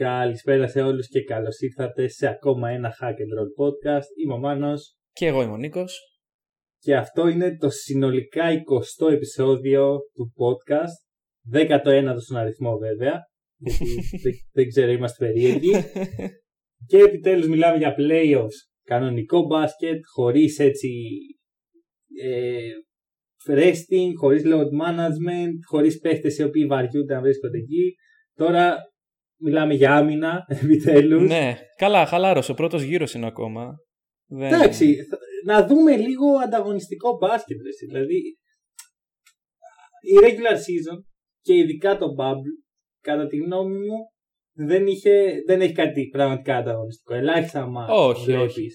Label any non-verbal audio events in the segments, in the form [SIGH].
Καλησπέρα σε όλους και καλώς ήρθατε σε ακόμα ένα Hack and Roll podcast. Είμαι ο Μάνος. Και εγώ είμαι ο Νίκος. Και αυτό είναι το συνολικά 20ο επεισόδιο του podcast. 19ο στον αριθμό βέβαια. [LAUGHS] δεν, δεν ξέρω, είμαστε περίεργοι. [LAUGHS] και επιτέλους μιλάμε για playoffs. Κανονικό μπάσκετ, χωρίς έτσι ε, resting, χωρίς load management, χωρίς παίχτες οι οποίοι βαριούνται να βρίσκονται εκεί. Τώρα μιλάμε για άμυνα, [LAUGHS] επιτέλους. Ναι, καλά, χαλάρωσε. Ο πρώτος γύρος είναι ακόμα. Δεν... Εντάξει, να δούμε λίγο ανταγωνιστικό μπάσκετ. Δηλαδή, η regular season και ειδικά το bubble, κατά τη γνώμη μου, δεν, είχε, δεν έχει κάτι πραγματικά ανταγωνιστικό. Ελάχιστα μάτια. Όχι, όχι.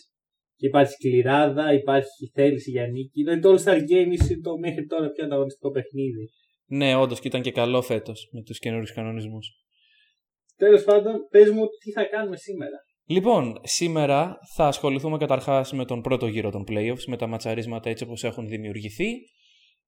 Και υπάρχει σκληράδα, υπάρχει θέληση για νίκη. Δηλαδή το All-Star Game είναι το μέχρι τώρα πιο ανταγωνιστικό παιχνίδι. Ναι, όντως και ήταν και καλό φέτος με τους καινούριους κανονισμούς. Τέλος πάντων, πες μου τι θα κάνουμε σήμερα. Λοιπόν, σήμερα θα ασχοληθούμε καταρχάς με τον πρώτο γύρο των playoffs, με τα ματσαρίσματα έτσι όπως έχουν δημιουργηθεί.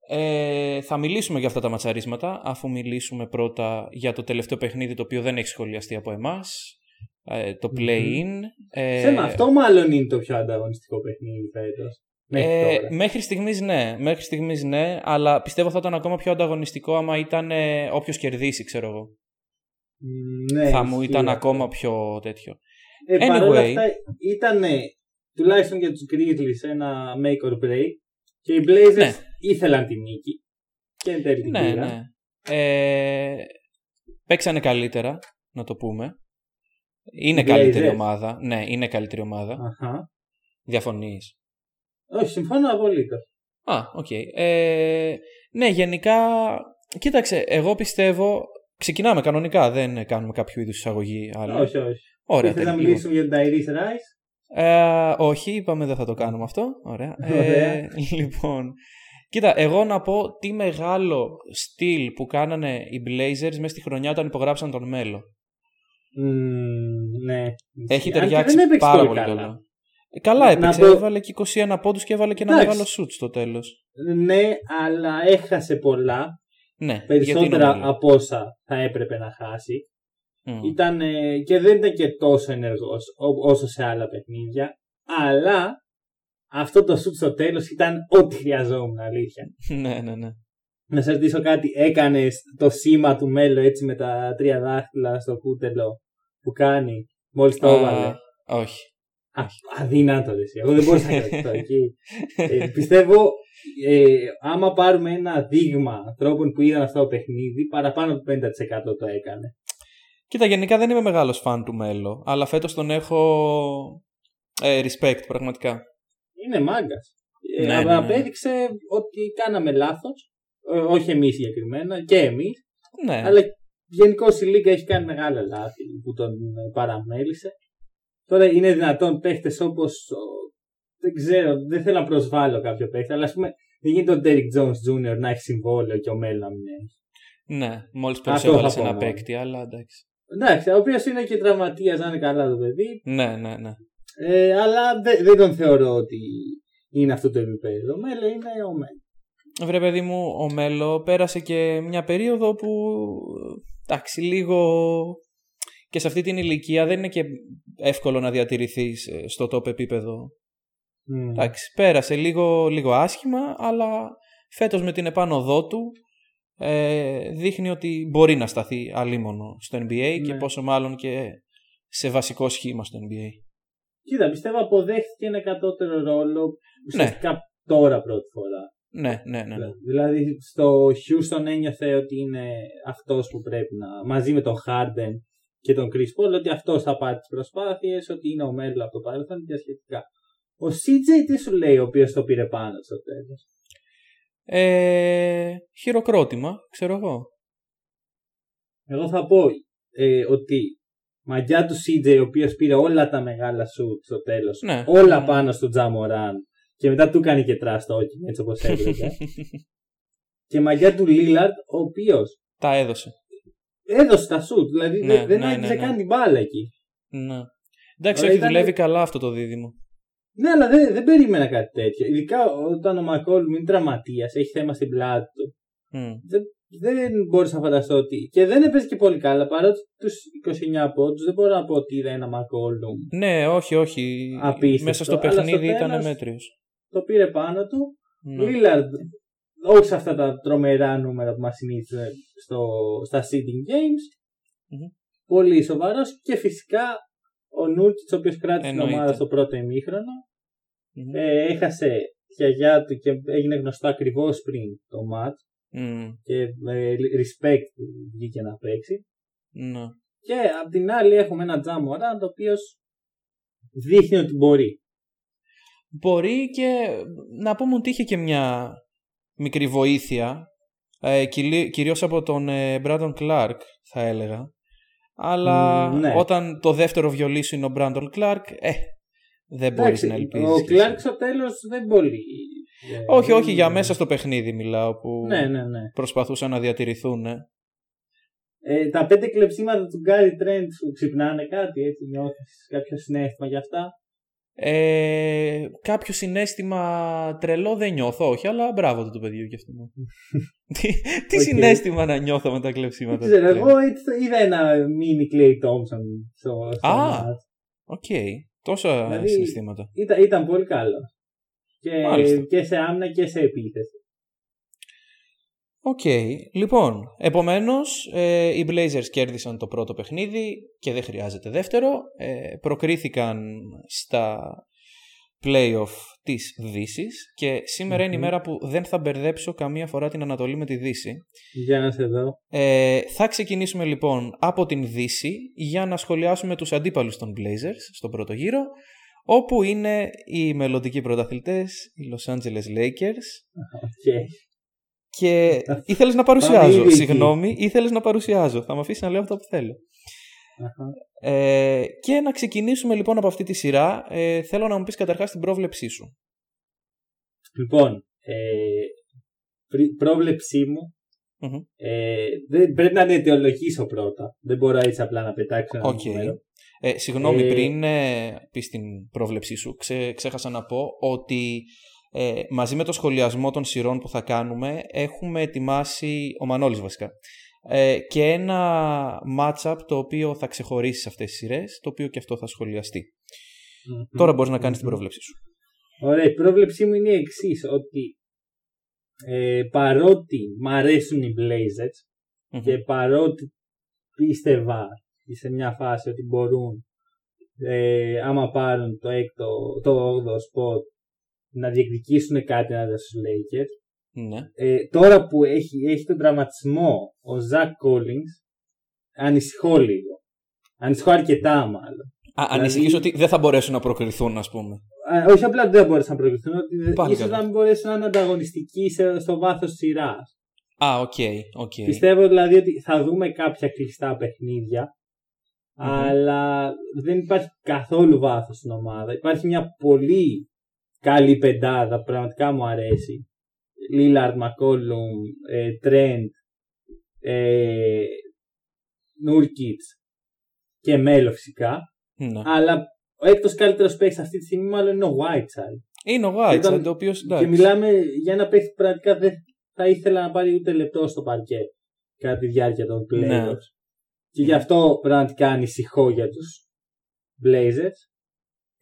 Ε, θα μιλήσουμε για αυτά τα ματσαρίσματα, αφού μιλήσουμε πρώτα για το τελευταίο παιχνίδι το οποίο δεν έχει σχολιαστεί από εμάς. Ε, το play-in. Ε, αυτό μάλλον είναι το πιο ανταγωνιστικό παιχνίδι φέτος. Μέχρι, ε, μέχρι στιγμής ναι, μέχρι στιγμής ναι, αλλά πιστεύω θα ήταν ακόμα πιο ανταγωνιστικό άμα ήταν ε, όποιος κερδίσει, ξέρω εγώ. Ναι, θα μου ήταν ακόμα πιο τέτοιο. Ε, anyway. ήταν τουλάχιστον για τους Grizzlies ένα make or break και οι Blazers ναι. ήθελαν την νίκη και εν τέλει την ναι, ναι. Ε, παίξανε καλύτερα, να το πούμε. Είναι καλύτερη ομάδα. Ναι, είναι καλύτερη ομάδα. Αχα. Διαφωνείς; Όχι, συμφωνώ απολύτως. Α, OK. Okay. Ε, ναι, γενικά, κοίταξε, εγώ πιστεύω Ξεκινάμε κανονικά, δεν κάνουμε κάποιο είδους εισαγωγή άλλο. Όχι, όχι. Ωραία. Θες να μιλήσουμε για τον Tyrese Rice. Ε, όχι, είπαμε δεν θα το κάνουμε αυτό. Ωραία. Ε, [LAUGHS] λοιπόν, κοίτα, εγώ να πω τι μεγάλο steal που κάνανε οι Blazers μέσα στη χρονιά όταν υπογράψαν τον Melo. Mm, ναι. Έχει ταιριάξει πάρα πολύ καλά. Ε, καλά έπαιξε, έβαλε και 21 πόντους και έβαλε και ένα μεγάλο σουτ στο τέλος. Ναι, αλλά έχασε πολλά ναι, περισσότερα από όσα θα έπρεπε να χάσει. Ήταν, και δεν ήταν και τόσο ενεργός όσο σε άλλα παιχνίδια. Αλλά αυτό το σουτ στο τέλος ήταν ό,τι χρειαζόμουν, αλήθεια. [LAUGHS] ναι, ναι, ναι. Να σας ρωτήσω κάτι, έκανε το σήμα του μέλου έτσι με τα τρία δάχτυλα στο κούτελο που κάνει μόλις το έβαλε. όχι. Α, αδύνατος ρε, Εγώ δεν μπορούσα να [LAUGHS] κρατήσω εκεί. ε, πιστεύω, ε, άμα πάρουμε ένα δείγμα ανθρώπων που είδαν αυτό το παιχνίδι, παραπάνω από 50% το έκανε. Κοίτα, γενικά δεν είμαι μεγάλος φαν του Μέλο, αλλά φέτος τον έχω ε, respect πραγματικά. Είναι μάγκας. Ε, ναι, ναι, ναι. Απέδειξε ότι κάναμε λάθος, ε, όχι εμείς συγκεκριμένα και εμείς, ναι. αλλά γενικώς η Λίγκα έχει κάνει μεγάλα λάθη που τον παραμέλησε. Τώρα είναι δυνατόν παίχτες όπως. Δεν ξέρω, δεν θέλω να προσβάλλω κάποιο παίχτη, αλλά ας πούμε δεν γίνεται ο Derek Jones Jr. να έχει συμβόλαιο και ο Μέλλον να μην έχει. Ναι, μόλις προσέβαλε ένα παίκτη, αλλά εντάξει. Εντάξει, ο οποίος είναι και τραυματίας, να είναι καλά το παιδί. Ναι, ναι, ναι. Ε, αλλά δεν, δεν τον θεωρώ ότι είναι αυτό το επίπεδο. Ο Μέλο είναι ο Μέλο. Βρε παιδί μου, ο Μέλο πέρασε και μια περίοδο που εντάξει, λίγο και σε αυτή την ηλικία δεν είναι και εύκολο να διατηρηθείς ε, στο top επίπεδο. Mm. Εντάξει, πέρασε λίγο, λίγο άσχημα, αλλά φέτος με την επάνωδό του ε, δείχνει ότι μπορεί να σταθεί αλίμονο στο NBA και ναι. πόσο μάλλον και σε βασικό σχήμα στο NBA. Κοίτα, πιστεύω αποδέχθηκε ένα κατώτερο ρόλο ουσιαστικά ναι. τώρα πρώτη φορά. Ναι, ναι, ναι, ναι. Δηλαδή στο Houston ένιωθε ότι είναι αυτός που πρέπει να, μαζί με τον Harden και τον Chris Paul ότι αυτός θα πάρει τις προσπάθειες, ότι είναι ο μέλλον από το παρελθόν και σχετικά. Ο CJ τι σου λέει ο οποίος το πήρε πάνω στο τέλος; Ε, χειροκρότημα, ξέρω εγώ. Εγώ θα πω ε, ότι μαγιά του CJ ο οποίος πήρε όλα τα μεγάλα σουτ στο τέλος. Ναι. Όλα ναι. πάνω στο Τζαμοράν. Και μετά του κάνει και τράστο, όχι έτσι όπως [LAUGHS] έπρεπε. και μαγιά του Λίλαρντ ο οποίος. Τα έδωσε έδωσε τα σουτ. Δηλαδή ναι, δεν ναι, ναι, ναι. την μπάλα εκεί. Ναι. Εντάξει, όχι, δουλεύει καλά αυτό το δίδυμο. Ναι, αλλά δεν, δεν περίμενα κάτι τέτοιο. Ειδικά όταν ο Μακόλ είναι τραυματίας, έχει θέμα στην πλάτη του. Mm. Δεν, δεν μπορούσα να φανταστώ ότι. Και δεν έπαιζε και πολύ καλά. Παρότι τους 29 πόντους δεν μπορώ να πω ότι είδα ένα McCollum. Ναι, όχι, όχι. Απίστευτο, Μέσα στο αλλά στο παιχνίδι ήταν τέλος- μέτριος. Το πήρε πάνω του. Ναι. Lillard, όχι σε αυτά τα τρομερά νούμερα που μας συνήθιζε στο, στα seeding games. Μμμ. Πολύ σοβαρός και φυσικά ο Νούρκιτ, ο οποίος κράτησε την Εννοείται. ομάδα στο πρώτο ημίχρονο. Μμμ. Ε, έχασε τη γιαγιά του και έγινε γνωστό ακριβώς πριν το match. Μμ. Και ε, respect που βγήκε να παίξει. Ναι. Και απ' την άλλη έχουμε ένα Τζα Μωράντ ο οποίος δείχνει ότι μπορεί. Μπορεί και να πούμε ότι είχε και μια μικρή βοήθεια, ε, κυρί- κυρίως από τον ε, Brandon Clark θα έλεγα. Αλλά Μ, ναι. όταν το δεύτερο βιολί σου είναι ο Brandon Clark, ε, δεν μπορείς Εντάξει, να ελπίζεις. Ο κι Κλάρκ εσύ. στο τέλος δεν μπορεί. Ε, Όχι, δεν- όχι, για μέσα στο παιχνίδι μιλάω που Ναι, ναι, ναι. προσπαθούσαν να διατηρηθούν. ε. Ε, τα πέντε κλεψίματα του Gary Trent σου ξυπνάνε κάτι, έτσι νιώθεις κάποιο συναίσθημα για αυτά. Ε, κάποιο συναίσθημα τρελό δεν νιώθω, όχι, αλλά μπράβο του του παιδιού και αυτό. [LAUGHS] τι τι Οκ. συναίσθημα να νιώθω με τα Δεν κλεψίματα. ξέρω, του Trent. εγώ έτσι είδα ένα μίνι Klay Thompson στο, στο Α. match. OK, τόσα Δηλαδή, συναισθήματα. Ήταν, ήταν πολύ καλό. Και, Μάλιστα. και σε άμυνα και σε επίθεση. Οκ, λοιπόν, επομένως ε, οι Blazers κέρδισαν το πρώτο παιχνίδι και δεν χρειάζεται δεύτερο. Ε, προκρίθηκαν στα playoff της Δύσης και σήμερα είναι η Μμμ. μέρα που δεν θα μπερδέψω καμία φορά την Ανατολή με τη Δύση. Για να σε δω. Ε, θα ξεκινήσουμε λοιπόν από την Δύση για να σχολιάσουμε τους αντίπαλους των Blazers στον πρώτο γύρο όπου είναι οι μελλοντικοί πρωταθλητές, οι Los Angeles Lakers Okay. Και ήθελες να Πάμε παρουσιάζω, ήδη εκεί. συγγνώμη, ήθελες να παρουσιάζω, θα με αφήσει να λέω αυτό που θέλω. Ε, και να ξεκινήσουμε λοιπόν από αυτή τη σειρά, ε, θέλω να μου πεις καταρχάς την πρόβλεψή σου. Λοιπόν, ε, πρι- πρόβλεψή μου Μμμ. ε, δεν, πρέπει να αιτιολογήσω πρώτα. Δεν μπορώ έτσι απλά να πετάξω ένα Οκ. νούμερο. Ε, συγγνώμη, Ε, πριν ε, πεις την πρόβλεψή σου, ξέ, ξέχασα να πω ότι ε, μαζί με το σχολιασμό των σειρών που θα κάνουμε έχουμε ετοιμάσει, ο Μανώλης βασικά, ε, και ένα match-up το οποίο θα ξεχωρίσει σε αυτές τις σειρές, το οποίο και αυτό θα σχολιαστεί. Μμμ. Τώρα μπορείς να κάνεις την Μμμ. πρόβλεψή σου. Ωραία, η πρόβλεψή μου είναι η εξής ότι ε, παρότι μ' αρέσουν οι Blazers Μμμ. και παρότι πίστευα σε μια φάση ότι μπορούν ε, άμα πάρουν το έκτο, το 8ο spot να διεκδικήσουν κάτι να στους Lakers Ναι. ε, τώρα που έχει, έχει τον τραυματισμό ο Zach Collins ανησυχώ λίγο ανησυχώ αρκετά μάλλον Α, Δηλαδή- ανησυχείς ότι δεν θα μπορέσουν να προκριθούν, ας πούμε. Α, όχι απλά ότι δεν μπόρεσαν να προκριθούν, ότι δε- Πάλι ίσως καλά. να μην μπορέσουν να είναι ανταγωνιστικοί σε, στο βάθος σειράς. Α, OK, OK. Πιστεύω δηλαδή ότι θα δούμε κάποια κλειστά παιχνίδια, Μμμ. αλλά δεν υπάρχει καθόλου βάθος στην ομάδα. Υπάρχει μια πολύ καλή πεντάδα που πραγματικά μου αρέσει. Λίλαρντ, Μακόλουμ, Τρέντ, Νούρκιτς και Μέλο φυσικά. Ναι. Αλλά ο έκτος καλύτερος παίκτης αυτή τη στιγμή μάλλον είναι ο Whiteside. Είναι ο Whiteside, Όταν- ο οποίος Και εντάξει. μιλάμε για ένα παίχτη που πραγματικά δεν θα ήθελα να πάρει ούτε λεπτό στο παρκέ κατά τη διάρκεια των playoffs. Ναι. Και γι' αυτό πραγματικά ανησυχώ για τους Blazers.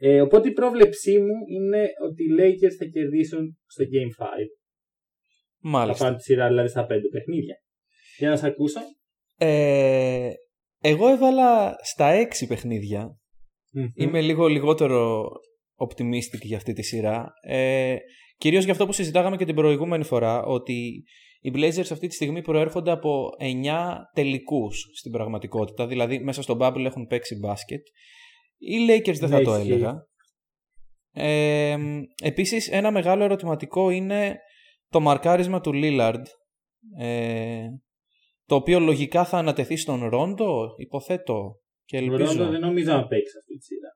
Ε, οπότε η πρόβλεψή μου είναι ότι οι Lakers θα κερδίσουν στο Game 5. Θα Μάλιστα. πάρουν τη σειρά δηλαδή στα 5 παιχνίδια. Για να σε ακούσω. Ε, εγώ έβαλα στα έξι παιχνίδια. Μμμ. Είμαι λίγο λιγότερο optimistic για αυτή τη σειρά. Ε, κυρίως για αυτό που συζητάγαμε και την προηγούμενη φορά, ότι οι Blazers αυτή τη στιγμή προέρχονται από 9 τελικούς στην πραγματικότητα. Δηλαδή μέσα στο bubble έχουν παίξει μπάσκετ. Οι Lakers δεν θα Ναι, το ισχύει. έλεγα. Ε, επίσης ένα μεγάλο ερωτηματικό είναι το μαρκάρισμα του Lillard. Ε, το οποίο λογικά θα ανατεθεί στον Ρόντο, υποθέτω. Και Ο ελπίζω. Ρόντο δεν νομίζω να παίξει αυτή τη σειρά.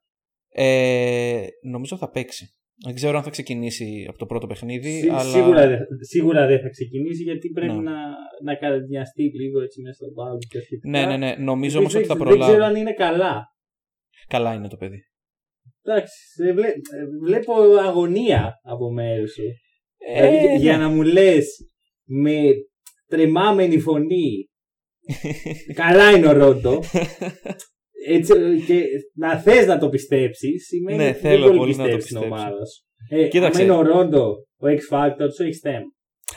Ε, νομίζω θα παίξει. Δεν ξέρω αν θα ξεκινήσει από το πρώτο παιχνίδι, Σί- αλλά... σίγουρα, δεν, σίγουρα δεν θα ξεκινήσει γιατί πρέπει Ναι. να, να καρδιαστεί λίγο έτσι μέσα στο μπάγκο και σχετικά. Ναι, ναι, ναι. Νομίζω Δεν όμως ότι θα ξέρω- Δεν ξέρω προλάβει. αν είναι καλά. Καλά είναι το παιδί. Εντάξει, σε βλέ- ε, βλέπω αγωνία από μέρους σου. Ε, δηλαδή, ναι. για να μου λες με τρεμάμενη φωνή. [LAUGHS] Καλά είναι ο Ρόντο. Έτσι, και να θες να το πιστέψεις, σημαίνει Ναι, ότι θέλω δεν πολύ να το πιστεύεις στην πιστέψω. ομάδα σου. Ε, Κοίταξε. άμα είναι ο Ρόντο, ο X Factor, σου έχεις θέμα.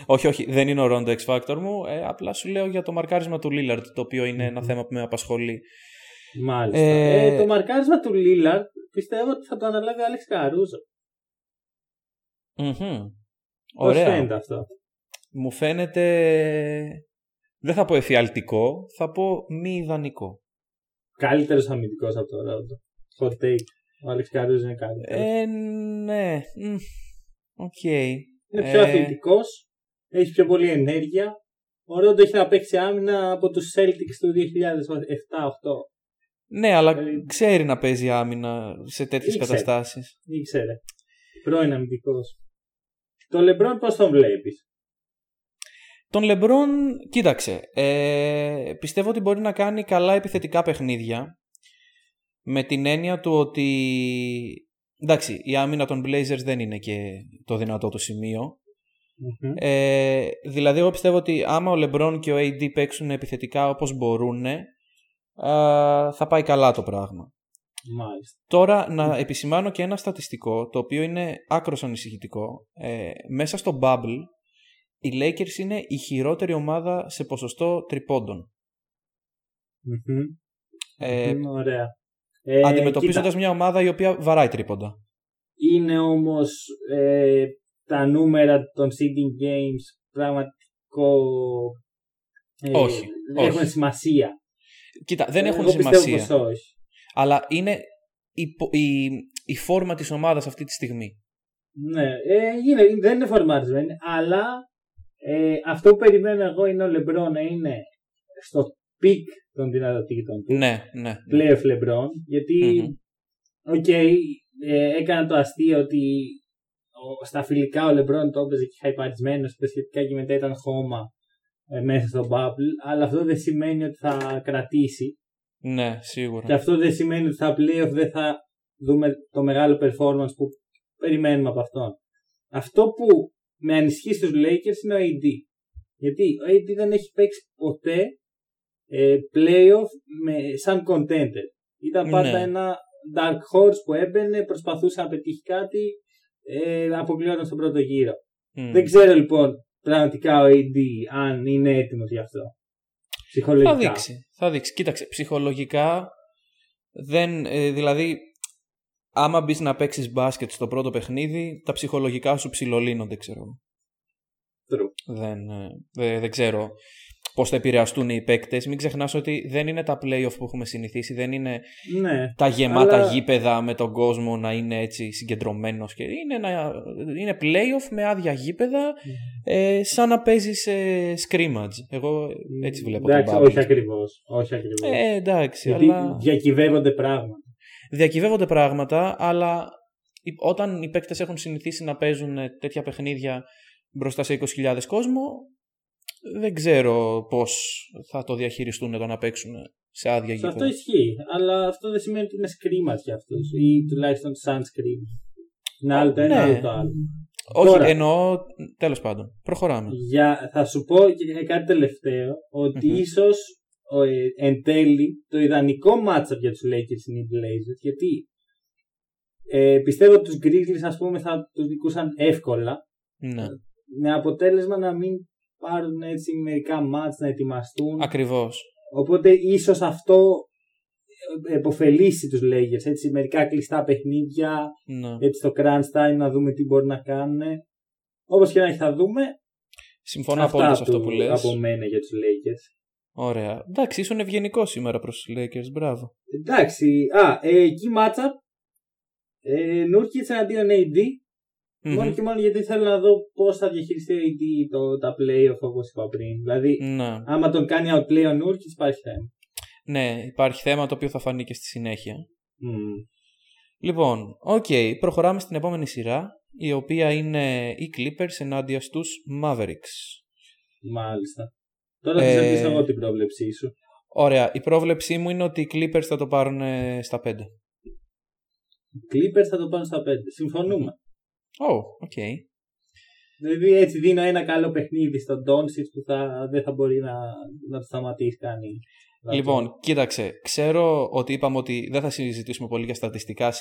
όχι, όχι, δεν είναι ο Rondo X Factor μου. Ε, απλά σου λέω για το μαρκάρισμα του Lillard, το οποίο είναι ένα θέμα που με απασχολεί. Μάλιστα. Ε, Ε, το μαρκάρισμα του Λίλαρντ πιστεύω ότι θα το αναλάβει ο Άλεξ Καρούζο. Μμμ. Πώς Ωραία. φαίνεται αυτό; Μου φαίνεται. Δεν θα πω εφιαλτικό, θα πω μη ιδανικό. Καλύτερος αμυντικός από το Ρόντο. Hot take. Ο Άλεξ Καρούζο είναι καλύτερος. Ε, ναι. μ, Οκ. είναι πιο ε, αθλητικός, έχει πιο πολλή ενέργεια. Ο Ρόντο έχει να παίξει άμυνα από τους Celtics του 2007-2008. Ναι, αλλά Δηλαδή- ξέρει να παίζει άμυνα σε τέτοιες Ήξερε. καταστάσεις. Ήξερε. Πρώην αμυντικός. Το Λεμπρόν πώς τον βλέπεις; Τον Λεμπρόν, κοίταξε. Ε, πιστεύω ότι μπορεί να κάνει καλά επιθετικά παιχνίδια. Με την έννοια του ότι. Εντάξει, η άμυνα των Blazers δεν είναι και το δυνατό του σημείο. Ε, δηλαδή, εγώ πιστεύω ότι άμα ο Λεμπρόν και ο AD παίξουν επιθετικά όπως μπορούν, ε, θα πάει καλά το πράγμα. Μάλιστα. Τώρα να επισημάνω και ένα στατιστικό το οποίο είναι άκρος ανησυχητικό. Ε, μέσα στο Bubble οι Lakers είναι η χειρότερη ομάδα σε ποσοστό τριπώντων. Μμμ. Ε, Μμμ, Ωραία. Ε, αντιμετωπίζοντας κοίτα, μια ομάδα η οποία βαράει τρίποντα. Είναι όμως ε, τα νούμερα των seeding games πραγματικό... ε, Όχι, Έχουν όχι. σημασία. Κοίτα, δεν έχουν Εγώ πιστεύω σημασία. πως όχι. Αλλά είναι η, πο- η, η φόρμα της ομάδας αυτή τη στιγμή. Ναι, ε, είναι, δεν είναι φορμαρισμένη, αλλά ε, αυτό που περιμένω εγώ είναι ο Λεμπρόν να είναι στο peak των δυνατοτήτων του. Ναι, ναι. Playoff Λεμπρόν, γιατί Μμμ. οκ, ε, έκανα το αστείο ότι ο, στα φιλικά ο Λεμπρόν το έπαιζε και χαϊπαρισμένος, στα σχετικά και μετά ήταν χώμα ε, μέσα στο bubble, αλλά αυτό δεν σημαίνει ότι θα κρατήσει Ναι, και σίγουρα. αυτό δεν σημαίνει ότι στα playoff δεν θα δούμε το μεγάλο performance που περιμένουμε από αυτόν. Αυτό που με ανισχύει στους Lakers είναι ο AD. Γιατί ο AD δεν έχει παίξει ποτέ ε, playoff με, σαν contender. Ήταν πάντα Ναι. ένα dark horse που έμπαινε, προσπαθούσε να πετύχει κάτι, ε, αποκλειόταν στον πρώτο γύρο. Μμ. Δεν ξέρω λοιπόν πραγματικά ο AD αν είναι έτοιμος γι' αυτό. Ψυχολογικά. Θα δείξει. Θα δείξει. Κοίταξε, ψυχολογικά δεν. ε, δηλαδή, άμα μπεις να παίξεις μπάσκετ στο πρώτο παιχνίδι, τα ψυχολογικά σου ψιλολύνονται, ξέρω. εγώ. True. Δεν, ε, δε- δεν ξέρω πώς θα επηρεαστούν οι παίκτες. Μην ξεχνάς ότι δεν είναι τα playoff που έχουμε συνηθίσει, δεν είναι Ναι. τα γεμάτα Αλλά- γήπεδα με τον κόσμο να είναι έτσι συγκεντρωμένος και είναι, ένα, είναι playoff με άδεια γήπεδα ε, σαν να παίζεις ε, scrimmage. Εγώ έτσι βλέπω Εντάξει, τον όχι Bubble. ακριβώς. Όχι ακριβώς. Ε, εντάξει, Γιατί αλλά διακυβεύονται πράγματα. διακυβεύονται πράγματα, αλλά οι- όταν οι παίκτες έχουν συνηθίσει να παίζουν ε, τέτοια παιχνίδια μπροστά σε 20.000 κόσμο, δεν ξέρω πώς θα το διαχειριστούν το να παίξουν σε άδεια Σε αυτό γήπεδα. ισχύει. Αλλά αυτό δεν σημαίνει ότι είναι screamers για αυτούς. Ή τουλάχιστον σαν scream. Είναι άλλο το ένα, Ναι. άλλο το άλλο. Όχι, Τώρα. εννοώ, τέλος πάντων, προχωράμε. Για, θα σου πω και κάτι τελευταίο. Ότι Μμμ. ίσως ο, ε, εν τέλει το ιδανικό matchup για τους Lakers είναι οι Blazers. Γιατί ε, πιστεύω ότι τους Grizzlies ας πούμε θα τους δικούσαν εύκολα. Ναι, Με αποτέλεσμα να μην πάρουν έτσι μερικά μάτς να ετοιμαστούν. ακριβώς. Οπότε ίσως αυτό ε, επωφελήσει τους Lakers. Έτσι, μερικά κλειστά παιχνίδια, Ναι. έτσι στο crunch time να δούμε τι μπορεί να κάνουν. Όπως και να έχει θα δούμε. Συμφωνώ αυτά απόλυτα σε αυτό του- που λες. από μένα για τους Lakers. Ωραία. Εντάξει, ήσουν ευγενικό σήμερα προς τους Lakers, μπράβο. Εντάξει, α, ε, εκεί matchup. Ε, Νούρκιτς εναντίον AD. Μμμ. Μόνο και μόνο γιατί θέλω να δω πώς θα διαχειριστεί ο AD το, τα playoff όπως είπα πριν. Δηλαδή, Ναι. άμα τον κάνει outplay ο Νούρκιτς υπάρχει θέμα. ναι, υπάρχει θέμα το οποίο θα φανεί και στη συνέχεια. Μμμ. Λοιπόν, οκ, προχωράμε στην επόμενη σειρά, η οποία είναι οι Clippers ενάντια στους Mavericks. Μάλιστα. Τώρα θα Ε, ε... εγώ την πρόβλεψή σου. Ωραία, η πρόβλεψή μου είναι ότι οι Clippers θα το πάρουν ε, στα 5. Οι Clippers θα το πάνε στα 5. Συμφωνούμε. Ω, οκ. Δηλαδή έτσι δίνω ένα καλό παιχνίδι στον Ντόνσιτς που θα, δεν θα μπορεί να, να το σταματήσει κανείς. Λοιπόν, κοίταξε. Ξέρω ότι είπαμε ότι δεν θα συζητήσουμε πολύ για στατιστικά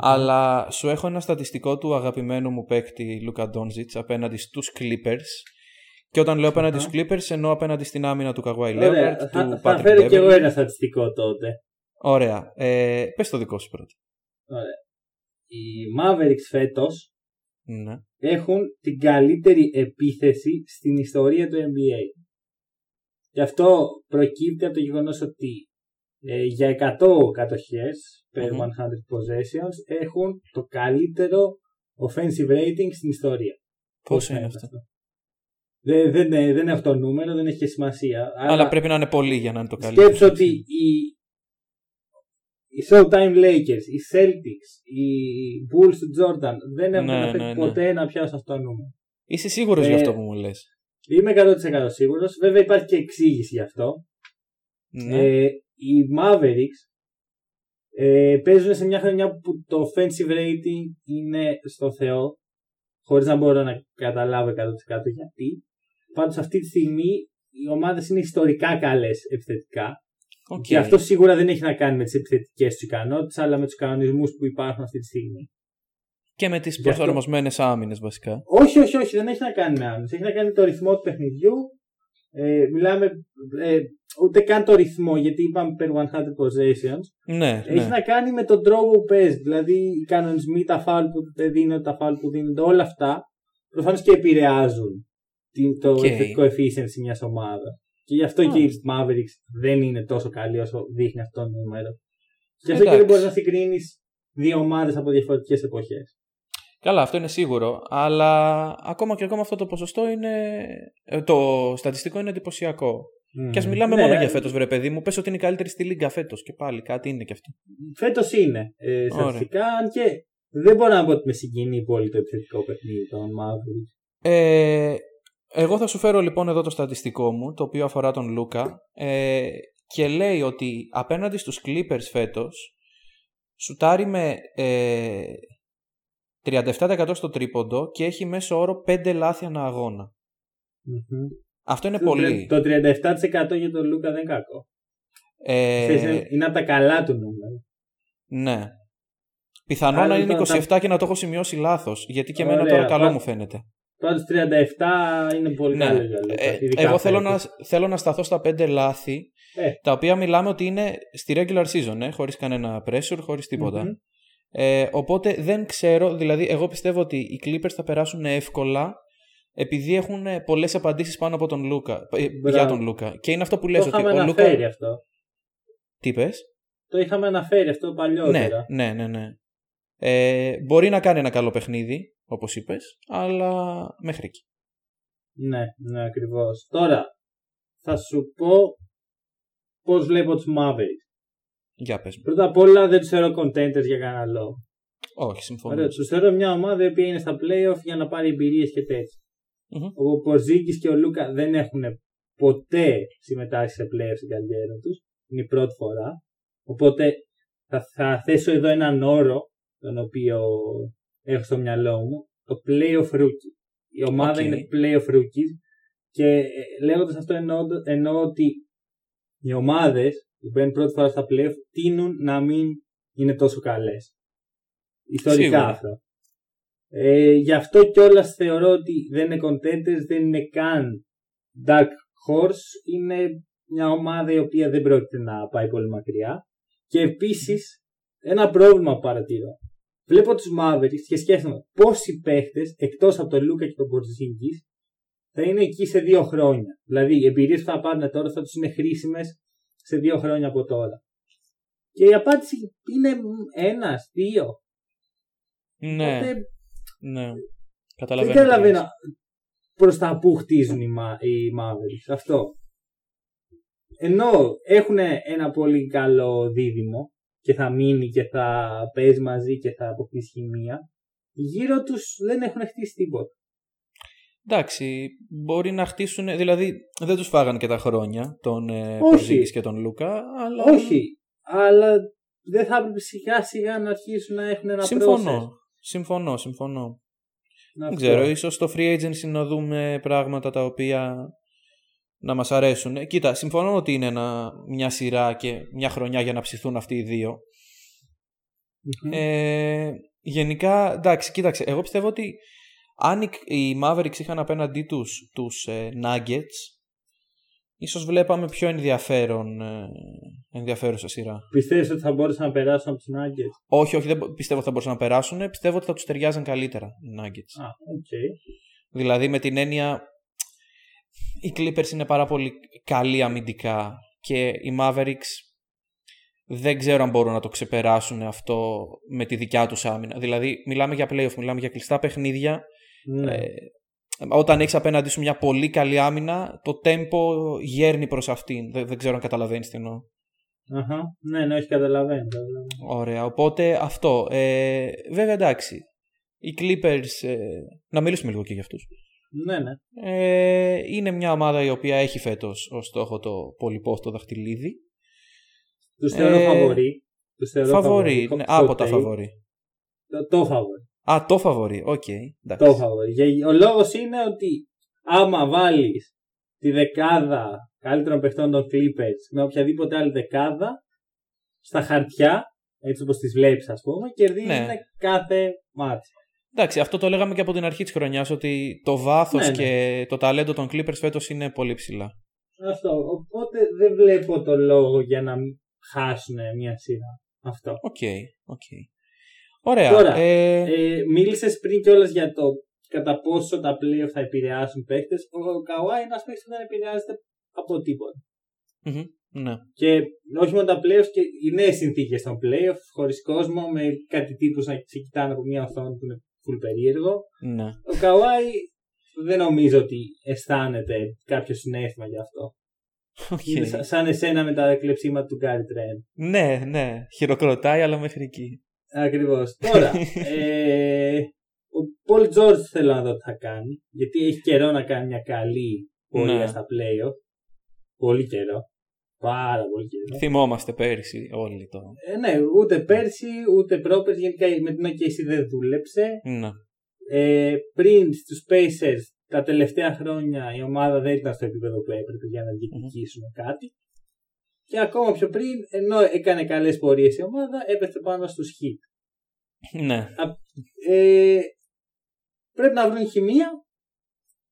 Αλλά σου έχω ένα στατιστικό του αγαπημένου μου παίκτη Λούκα Ντόνζιτς απέναντι στους Clippers. Και όταν λέω απέναντι στους Clippers εννοώ απέναντι στην άμυνα του Καγουάι Λέοναρτ. Θα, θα φέρω κι εγώ ένα στατιστικό τότε. Ωραία. Ε, Πες το δικό σου πρώτο. Ωραία. Οι Mavericks φέτος ναι. έχουν την καλύτερη επίθεση στην ιστορία του NBA. Και αυτό προκύπτει από το γεγονός ότι ε, για 100 κατοχές per 100 possessions έχουν το καλύτερο offensive rating στην ιστορία. Πώς είναι αυτό; Δεν, δεν, δεν έχω το νούμερο, δεν έχει σημασία. Αλλά, πρέπει να είναι πολύ για να είναι το καλύτερο. Σκέψω ότι οι, οι Showtime Lakers, οι Celtics, οι Bulls του Jordan δεν έχουν ναι, ναι, ναι. ποτέ να πιάσουν αυτό το νούμερο. Είσαι σίγουρος ε, για αυτό που μου λες; Είμαι 100% σίγουρος. Βέβαια υπάρχει και εξήγηση γι' αυτό. Ναι. Ε, οι Mavericks ε, παίζουν σε μια χρονιά που το offensive rating είναι στο Θεό. Χωρίς να μπορώ να καταλάβω 100% γιατί. Πάντως αυτή τη στιγμή οι ομάδες είναι ιστορικά καλές επιθετικά. Okay. Και αυτό σίγουρα δεν έχει να κάνει με τις επιθετικές τους ικανότητες, αλλά με τους κανονισμούς που υπάρχουν αυτή τη στιγμή. Και με τις προσαρμοσμένε αυτό... άμυνες βασικά. Όχι, όχι, όχι, δεν έχει να κάνει με άμυνες. Έχει να κάνει με το ρυθμό του παιχνιδιού. Ε, μιλάμε ε, ούτε καν το ρυθμό, γιατί είπαμε per 100 possessions. Ναι, έχει ναι. να κάνει με τον τρόπο που παίζεις. Δηλαδή οι κανονισμοί, τα φάλ που δίνονται, τα φάλ που δίνονται, όλα αυτά προφανώς και επηρεάζουν το okay. εφηκτικό efficiency μιας ομάδας. Και γι' αυτό oh. και οι Mavericks δεν είναι τόσο καλοί όσο δείχνει αυτό το νούμερο. Γι' αυτό και δεν μπορείς να συγκρίνεις δύο ομάδες από διαφορετικές εποχές. Καλά, αυτό είναι σίγουρο. Αλλά ακόμα και ακόμα αυτό το ποσοστό είναι. Ε, το στατιστικό είναι εντυπωσιακό. Mm. Και ας μιλάμε ναι. μόνο για φέτος, βρε παιδί μου. Πες ότι είναι η καλύτερη στη λίγκα φέτος. Και πάλι κάτι είναι και αυτό. Φέτος είναι. Ε, στατιστικά, αν και δεν μπορώ να πω ότι με συγκινεί πολύ το επιθετικό παιχνίδι των Mavericks. Ε, εγώ θα σου φέρω λοιπόν εδώ το στατιστικό μου, το οποίο αφορά τον Λούκα. Ε, και λέει ότι απέναντι στους Clippers φέτος σουτάρει με ε, 37% στο τρίποντο και έχει μέσο όρο 5 λάθη ανά Αυτό είναι πολύ. Το 37% για τον Λούκα δεν είναι κακό. Ε... Είναι από τα καλά του νούμερα. Ναι. Πιθανό να είναι 27 και να το έχω σημειώσει λάθος. Γιατί και εμένα τώρα καλό μου φαίνεται. Πάντω 37 είναι πολύ ναι. καλό για ε, Εγώ θέλω να, θέλω να σταθώ στα 5 λάθη. Ε. Τα οποία μιλάμε ότι είναι στη regular season, ε, χωρίς κανένα pressure, χωρίς ε, οπότε δεν ξέρω, δηλαδή εγώ πιστεύω ότι οι Clippers θα περάσουν εύκολα επειδή έχουν πολλές απαντήσεις πάνω από τον Λούκα, ε, για τον Λούκα. Και είναι αυτό που λες το ότι ο Λούκα... αυτό. Τι πες; Το είχαμε αναφέρει αυτό παλιότερα. Ναι, ναι, ναι. ναι. Ε, μπορεί να κάνει ένα καλό παιχνίδι, όπως είπες, αλλά μέχρι εκεί. Ναι, ναι, ακριβώς. Τώρα, θα σου πω πώς βλέπω τους Mavericks. Για πες Πρώτα απ' όλα δεν τους θεωρώ contenters για κανένα λόγο. Όχι, συμφωνώ. Τους θεωρώ μια ομάδα η οποία είναι στα playoff για να πάρει εμπειρίες και τετοια mm-hmm. Ο Ποζίκης και ο Λούκα δεν έχουν ποτέ συμμετάσχει σε playoff στην καριέρα τους. Είναι η πρώτη φορά. Οπότε θα, θα θέσω εδώ έναν όρο τον οποίο έχω στο μυαλό μου. Το playoff rookie. Η ομάδα okay. είναι playoff rookies και ε, λέγοντας αυτό εννοώ, εννοώ ότι οι ομάδες που μπαίνουν πρώτη φορά στα playoff τείνουν να μην είναι τόσο καλές. Ιστορικά Σίγουρα. αυτό. Ε, γι' αυτό κιόλας θεωρώ ότι δεν είναι contenders, δεν είναι καν dark horse. Είναι μια ομάδα η οποία δεν πρόκειται να πάει πολύ μακριά. Και επίσης ένα πρόβλημα που παρατηρώ. Βλέπω τους Mavericks και σκέφτομαι πόσοι παίχτες εκτός από τον Λούκα και τον Πορτζίνγκη θα είναι εκεί σε δύο χρόνια. Δηλαδή οι εμπειρίες που θα πάρουν τώρα θα τους είναι χρήσιμες σε δύο χρόνια από τώρα. Και η απάντηση είναι ένας, δύο. Ναι. Οπότε, ναι. Καταλαβαίνω. Δεν καταλαβαίνω προς τα που χτίζουν οι, οι Mavericks. Αυτό. Ενώ έχουν ένα πολύ καλό δίδυμο και θα μείνει και θα παίζει μαζί και θα αποκτήσει χημεία, γύρω τους δεν έχουν χτίσει τίποτα. Εντάξει, μπορεί να χτίσουν. Δηλαδή, δεν τους φάγανε και τα χρόνια τον ε, και τον Λούκα. Αλλά... Όχι, αλλά δεν θα έπρεπε σιγά σιγά να αρχίσουν να έχουν ένα συμφωνώ, Συμφωνώ, συμφωνώ. Δεν ξέρω, ίσως στο free agency να δούμε πράγματα τα οποία να μας αρέσουν. Ε, κοίτα, συμφωνώ ότι είναι ένα, μια σειρά και μια χρονιά για να ψηθούν αυτοί οι δυο Ε, γενικά, εντάξει, κοίταξε, εγώ πιστεύω ότι αν οι Mavericks είχαν απέναντί τους τους ε, Nuggets, ίσως βλέπαμε πιο ενδιαφέρον, ε, ενδιαφέρουσα σειρά. Πιστεύεις ότι θα μπορούσαν να περάσουν από τους Nuggets? Όχι, όχι, δεν πιστεύω ότι θα μπορούσαν να περάσουν. Πιστεύω ότι θα τους ταιριάζαν καλύτερα οι Nuggets. Α, okay. Δηλαδή με την έννοια οι Clippers είναι πάρα πολύ καλοί αμυντικά και οι Mavericks δεν ξέρω αν μπορούν να το ξεπεράσουν αυτό με τη δικιά τους άμυνα. Δηλαδή μιλάμε για playoff, μιλάμε για κλειστά παιχνίδια. Ναι. Ε, όταν έχεις απέναντί σου μια πολύ καλή άμυνα, το tempo γέρνει προς αυτήν. Δεν, δεν ξέρω αν καταλαβαίνεις τι εννοώ. Αχα. Ναι, ναι, όχι καταλαβαίνω. Ωραία, οπότε αυτό. Ε, βέβαια εντάξει, οι Clippers, ε, να μιλήσουμε λίγο και για αυτούς. Ναι, ναι. Ε, είναι μια ομάδα η οποία έχει φέτος ως στόχο το πολυπόθητο δαχτυλίδι. Τους θεωρώ Ε, φαβορί. Τους θεωρώ Φαβορί, ναι, από τα Hot take. φαβορί. Το, το φαβορί. Α, το φαβορή, οκ. εντάξει. Το φαβορί. Για- Ο λόγος είναι ότι άμα βάλεις τη δεκάδα καλύτερων παιχτών των Clippers με οποιαδήποτε άλλη δεκάδα στα χαρτιά, έτσι όπως τις βλέπεις ας πούμε, κερδίζουν Ναι. κάθε ματσάρισμα. Εντάξει, αυτό το λέγαμε και από την αρχή της χρονιάς ότι το βάθος Ναι, ναι. και το ταλέντο των Clippers φέτος είναι πολύ ψηλά. Αυτό. Οπότε δεν βλέπω το λόγο για να μην χάσουν μια σειρά. Αυτό. OK, OK. Ωραία. Τώρα, ε, Ε, μίλησες πριν κιόλας για το κατά πόσο τα playoff θα επηρεάσουν παίχτες. Ο Καουάι είναι ένας παίχτης που δεν επηρεάζεται από τίποτα. μμμ, ναι. Και όχι μόνο τα playoff και οι νέες συνθήκες των playoff, χωρίς κόσμο, με κάτι τύπους να σε κοιτάνε από μια οθόνη που είναι full περίεργο. ναι. Ο Καουάι δεν νομίζω ότι αισθάνεται κάποιο συναίσθημα γι' αυτό. Οκ. Είναι σα- σαν εσένα με τα κλεψίματα του Gary Trent. Ναι, ναι. Χειροκροτάει, αλλά μέχρι εκεί. Ακριβώς. Τώρα, [LAUGHS] ε, ο Πολ Τζόρτζ θέλω να δω τι θα κάνει. Γιατί έχει καιρό να κάνει μια καλή πορεία Ναι. στα playoff. Πολύ καιρό. Πάρα πολύ καιρό. Θυμόμαστε πέρυσι όλοι το. Ε, ναι, ούτε πέρσι, ούτε πρόπερσι. Γενικά με την OKC δεν δούλεψε. Ναι. Ε, πριν στους Pacers τα τελευταία χρόνια η ομάδα δεν ήταν στο επίπεδο που έπρεπε για να διεκδικήσουν κάτι. Και ακόμα πιο πριν, ενώ έκανε καλές πορείες η ομάδα, έπεσε πάνω στους Heat. Ναι. Ε, πρέπει να βρουν χημεία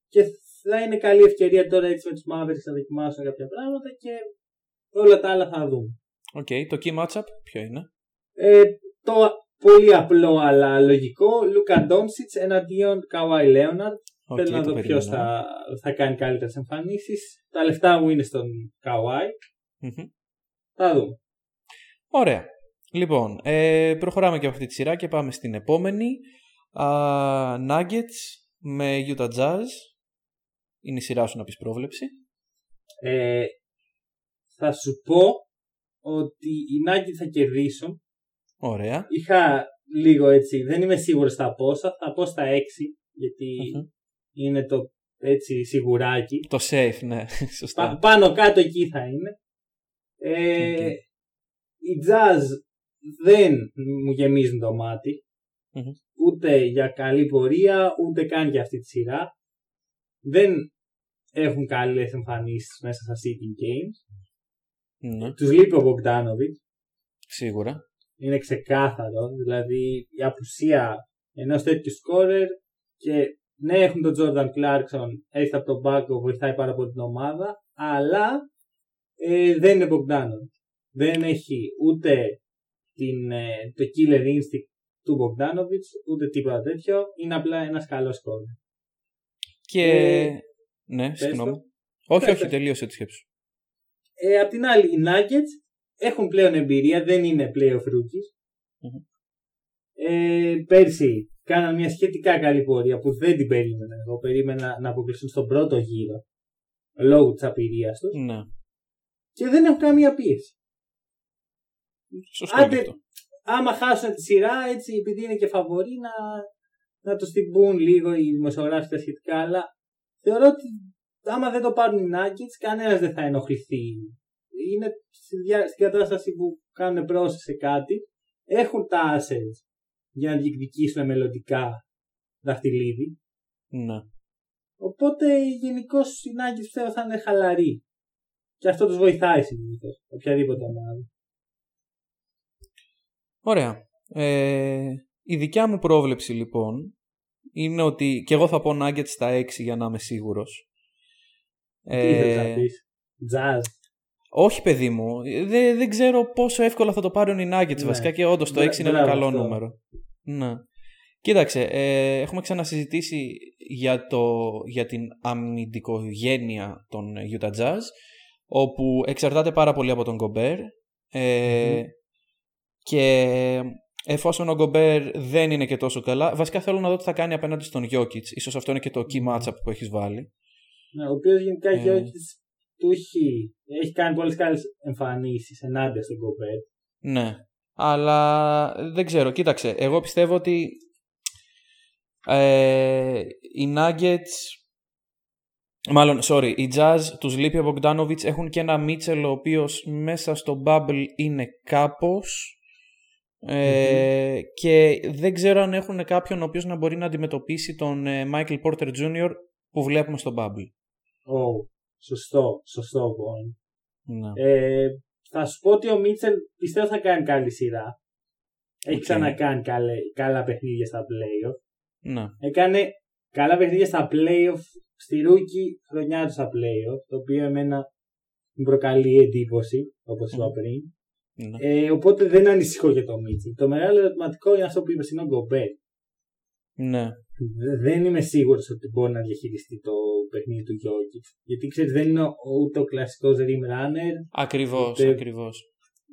και θα είναι καλή ευκαιρία τώρα έτσι με τους Mavericks να δοκιμάσουν κάποια πράγματα και όλα τα άλλα θα δούμε. Οκ. Το key matchup ποιο είναι; Ε, το πολύ απλό αλλά λογικό, Λούκα Ντόνσιτς εναντίον Καουάι Λέοναρντ. Οκ, Θέλω να το δω ποιος περίμενα. θα, θα κάνει καλύτερες εμφανίσεις. Τα λεφτά μου είναι στον Καουάι. Μμμ. Θα δούμε. Ωραία. Λοιπόν, ε, προχωράμε και από αυτή τη σειρά και πάμε στην επόμενη. Α, Nuggets με Utah Jazz. Είναι η σειρά σου να πεις πρόβλεψη. Ε, θα σου πω ότι οι Nuggets θα κερδίσουν. Ωραία. Είχα λίγο έτσι, δεν είμαι σίγουρος στα πόσα. Θα πω στα 6 γιατί Μμμ. είναι το έτσι σιγουράκι. Το safe, ναι. [LAUGHS] Σωστά. Πα- πάνω κάτω εκεί θα είναι. Ε, Οκ. Οι Jazz δεν μου γεμίζουν το μάτι. Μμμ. Ούτε για καλή πορεία, ούτε καν για αυτή τη σειρά. Δεν έχουν καλές εμφανίσεις μέσα στα sitting games. Ναι, Τους λείπει ο Bogdanovic. σίγουρα. Είναι ξεκάθαρο. Δηλαδή η απουσία ενός τέτοιου scorer και ναι έχουν τον Jordan Clarkson έρχεται από τον πάγκο, βοηθάει πάρα πολύ την ομάδα, αλλά ε, δεν είναι Bogdanovic. Δεν έχει ούτε την, ε, το killer instinct του Bogdanovic, ούτε τίποτα τέτοιο. Είναι απλά ένας καλός scorer. Και... Ε, ναι, πες συγγνώμη. το. Όχι, Πες όχι, το. τελείωσε τη σκέψη σου. Ε, απ' την άλλη, οι Nuggets έχουν πλέον εμπειρία, δεν είναι playoff rookies. Μμμ. Ε, πέρσι κάναν μια σχετικά καλή πορεία που δεν την περίμενα. Εγώ περίμενα να αποκλειστούν στον πρώτο γύρο λόγω της απειρίας τους Ναι. και δεν έχουν καμία πίεση. Σωστό Άντε, και αυτό. Άμα χάσουν τη σειρά, έτσι επειδή είναι και φαβορή, να, να τους την πούν λίγο οι δημοσιογράφοι τα σχετικά. Αλλά θεωρώ ότι άμα δεν το πάρουν οι Nuggets, κανένας δεν θα ενοχληθεί. Είναι στη, διά- στην κατάσταση που κάνουν πρόσθεση σε κάτι. Έχουν τα assets για να διεκδικήσουν μελλοντικά δαχτυλίδι. Ναι. Οπότε γενικώς οι Nuggets πιστεύω θα είναι χαλαροί. Και αυτό τους βοηθάει συνήθως. Οποιαδήποτε ομάδα. Ωραία. Ε, η δικιά μου πρόβλεψη λοιπόν είναι ότι και εγώ θα πω Nuggets στα 6 για να είμαι σίγουρος. Τι ε, να πεις; Jazz. Όχι, παιδί μου. Δεν, δεν ξέρω πόσο εύκολα θα το πάρουν οι Nuggets ναι. βασικά και όντως το 6 είναι ένα καλό νούμερο. Ναι. Κοίταξε, ε, έχουμε ξανασυζητήσει για, το, για την αμυντικογένεια των Utah Jazz όπου εξαρτάται πάρα πολύ από τον Gobert ε, και εφόσον ο Γκομπέρ δεν είναι και τόσο καλά, βασικά θέλω να δω τι θα κάνει απέναντι στον Γιώκητ. σω αυτό είναι και το key matchup που έχεις βάλει. Ναι, ο οποίος γενικά ε... Γιώκητ του έχει, έχει κάνει πολλές καλές εμφανίσεις ενάντια στον Γκομπέρ. Ναι. Αλλά δεν ξέρω, κοίταξε. Εγώ πιστεύω ότι ε, οι Nuggets Μάλλον, sorry, οι Jazz τους λείπει ο Bogdanovic έχουν και ένα Μίτσελ ο οποίος μέσα στο bubble είναι κάπως ε, και δεν ξέρω αν έχουν κάποιον ο οποίος να μπορεί να αντιμετωπίσει τον ε, Michael Porter Jr. που βλέπουμε στο Bubble. Oh, σωστό, σωστό point. Ναι. Ε, θα σου πω ότι ο Μίτσελ πιστεύω θα κάνει καλή σειρά. Έχει okay. ξανακάνει καλέ, καλά παιχνίδια στα playoff. Ναι. Έκανε καλά παιχνίδια στα playoff στη ρούκη χρονιά του στα playoff, το οποίο εμένα μου προκαλεί εντύπωση, όπως είπα πριν. Ναι. Ε, οπότε δεν ανησυχώ για το Μίτσελ. Το μεγάλο ερωτηματικό είναι αυτό που είπες είναι ο Γκομπέρ. Ναι. Δεν είμαι σίγουρος ότι μπορεί να διαχειριστεί το παιχνίδι του Γιώργης. Γιατί ξέρεις, δεν είναι ούτε ο κλασικός Rim Runner. Ακριβώς, ούτε... ακριβώς.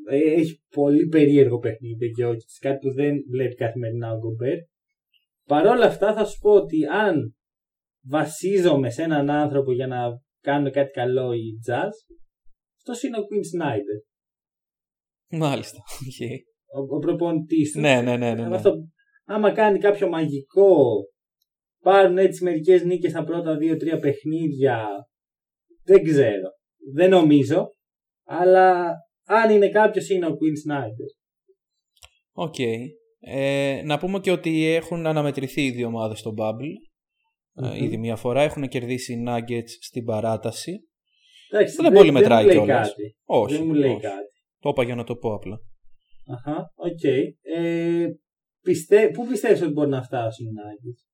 Ε, έχει πολύ περίεργο παιχνίδι ο Γιώργης. Κάτι που δεν βλέπει καθημερινά ο Γκομπέρ. Παρ' όλα αυτά θα σου πω ότι αν βασίζομαι σε έναν άνθρωπο για να κάνουν κάτι καλό οι jazz, αυτός είναι ο Queen Snyder. Μάλιστα. Okay. Ο, ο προπονητής Ναι, ναι, ναι. ναι, ναι. Αυτό, άμα κάνει κάποιο μαγικό, πάρουν έτσι μερικές νίκες στα πρώτα δύο-τρία παιχνίδια. Δεν ξέρω. Δεν νομίζω. Αλλά αν είναι κάποιος, είναι ο Quin Snyder. OK. Okay. Ε, να πούμε και ότι έχουν αναμετρηθεί οι δύο ομάδες στο Bubble. Mm-hmm. ήδη μία φορά έχουν κερδίσει οι Nuggets στην παράταση. Εντάξει, δεν, δεν πολύ μετράει κιόλας. Όχι. Δεν μου λέει όχι. κάτι. Το είπα για να το πω απλά. Αχα, OK. Okay. Ε, πιστε... Πού πιστεύεις ότι μπορεί να φτάσουν οι Nuggets?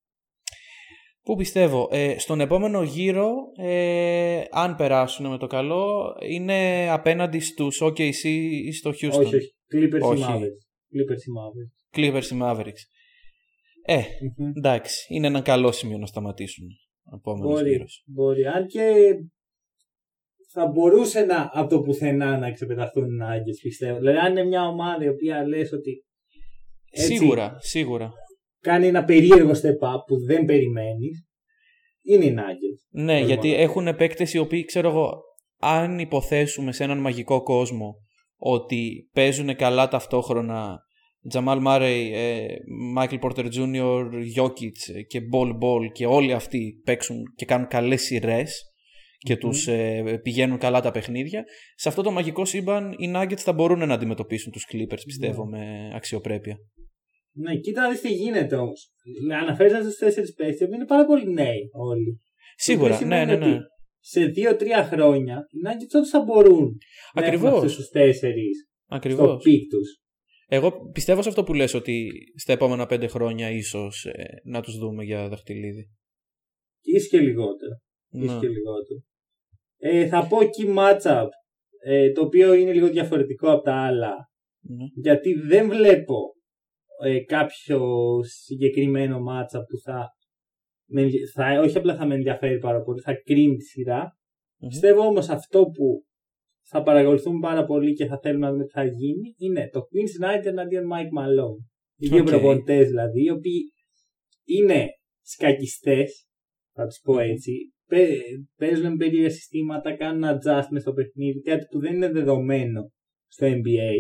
Πού πιστεύω. Ε, στον επόμενο γύρο, ε, αν περάσουν με το καλό, είναι απέναντι στους OKC ή στο Houston. Όχι, όχι. Clippers όχι. ή Mavericks. Clippers ή Mavericks. Clippers ή Mavericks. Ε, mm-hmm. εντάξει. Είναι ένα καλό σημείο να σταματήσουν. Μπορεί, μπορεί. Αν και θα μπορούσε να από το πουθενά να ξεπεταχθούν οι Nuggets, πιστεύω. Δηλαδή, αν είναι μια ομάδα η οποία λες ότι. Έτσι, σίγουρα, σίγουρα. Κάνει ένα περίεργο step up που δεν περιμένεις. Είναι οι Nuggets. Ναι, γιατί έχουν παίκτες οι οποίοι, ξέρω εγώ, αν υποθέσουμε σε έναν μαγικό κόσμο ότι παίζουν καλά ταυτόχρονα Τζαμάλ Μάρεϊ, Μάικλ Πόρτερ Τζούνιορ, Jokic και Μπολ Μπολ και όλοι αυτοί παίξουν και κάνουν καλές σειρές και mm τους ε, πηγαίνουν καλά τα παιχνίδια. Σε αυτό το μαγικό σύμπαν οι Nuggets θα μπορούν να αντιμετωπίσουν τους Clippers πιστεύω ναι. με αξιοπρέπεια. Ναι, κοίτα να δεις τι γίνεται όμως. Αναφέρεις στους τέσσερις παίχτες είναι πάρα πολύ νέοι όλοι. Σίγουρα, ναι, ναι, ναι. Σε δύο-τρία χρόνια οι Nuggets όντως θα μπορούν Ακριβώς. να έχουν αυτούς τους τέσσερις Ακριβώς. στο peak τους. Εγώ πιστεύω σε αυτό που λες ότι στα επόμενα πέντε χρόνια ίσως ε, να τους δούμε για δαχτυλίδι. Ίσως και λιγότερο. Ναι. και λιγότερο. Ε, θα πω key matchup, ε, το οποίο είναι λίγο διαφορετικό από τα άλλα. Ναι. Γιατί δεν βλέπω ε, κάποιο συγκεκριμένο matchup που θα, θα, όχι απλά θα με ενδιαφέρει πάρα πολύ, θα κρίνει τη σειρα Πιστεύω όμως αυτό που θα παρακολουθούμε πάρα πολύ και θα θέλουμε να δούμε τι θα γίνει είναι το Queen's Snyder εναντίον Mike Malone. Οι δύο okay. προπονητές δηλαδή, οι οποίοι είναι σκακιστές, θα τους πω έτσι, παίζουν περίεργα συστήματα, κάνουν adjustment στο παιχνίδι, κάτι που δεν είναι δεδομένο στο NBA.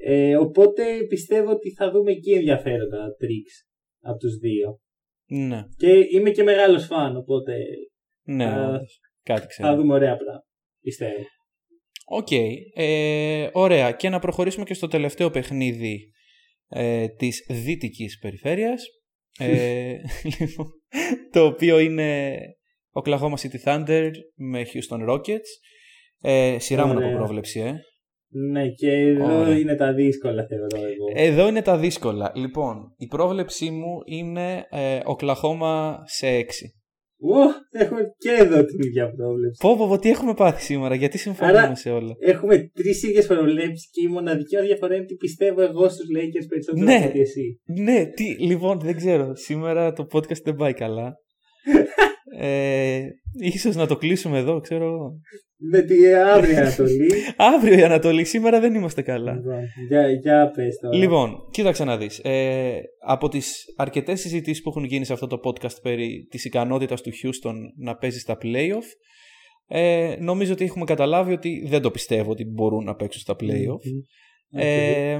Ε, οπότε πιστεύω ότι θα δούμε εκεί ενδιαφέροντα tricks από τους δύο. Ναι. Και είμαι και μεγάλος φαν, οπότε ναι, θα, κάτι ξέρω. θα δούμε ωραία πράγματα, πιστεύω. OK, okay. ε, ωραία. Και να προχωρήσουμε και στο τελευταίο παιχνίδι ε, της δυτικής περιφέρειας Ε, [LAUGHS] λοιπόν, το οποίο είναι Oklahoma City Thunder με Houston Rockets. Ε, σειρά μόνο από πρόβλεψη, ε. Ναι, και εδώ είναι τα δύσκολα, θεωρώ εγώ. Εδώ είναι τα δύσκολα. Λοιπόν, η πρόβλεψή μου είναι ε, Oklahoma σε 6. Ω, έχουμε και εδώ την ίδια πρόβλεψη. Πω, πω, πω, τι έχουμε πάθει σήμερα, γιατί συμφωνούμε Άρα, σε όλα; Έχουμε τρεις ίδιες προβλέψεις και η μοναδική διαφορά είναι ότι πιστεύω εγώ στους Lakers περισσότερο ναι, από εσύ. Ναι, τι, λοιπόν, δεν ξέρω. Σήμερα το podcast δεν πάει καλά. Ε, ίσως να το κλείσουμε εδώ, ξέρω. Με τη αύριο Ανατολή. [LAUGHS] αύριο η Ανατολή, σήμερα δεν είμαστε καλά. Λοιπόν, για, για πες τώρα. Λοιπόν, κοίταξε να δεις. Ε, από τις αρκετές συζητήσεις που έχουν γίνει σε αυτό το podcast περί της ικανότητας του Houston να παίζει στα playoff, ε, νομίζω ότι έχουμε καταλάβει ότι δεν το πιστεύω ότι μπορούν να παίξουν στα playoff. Ε,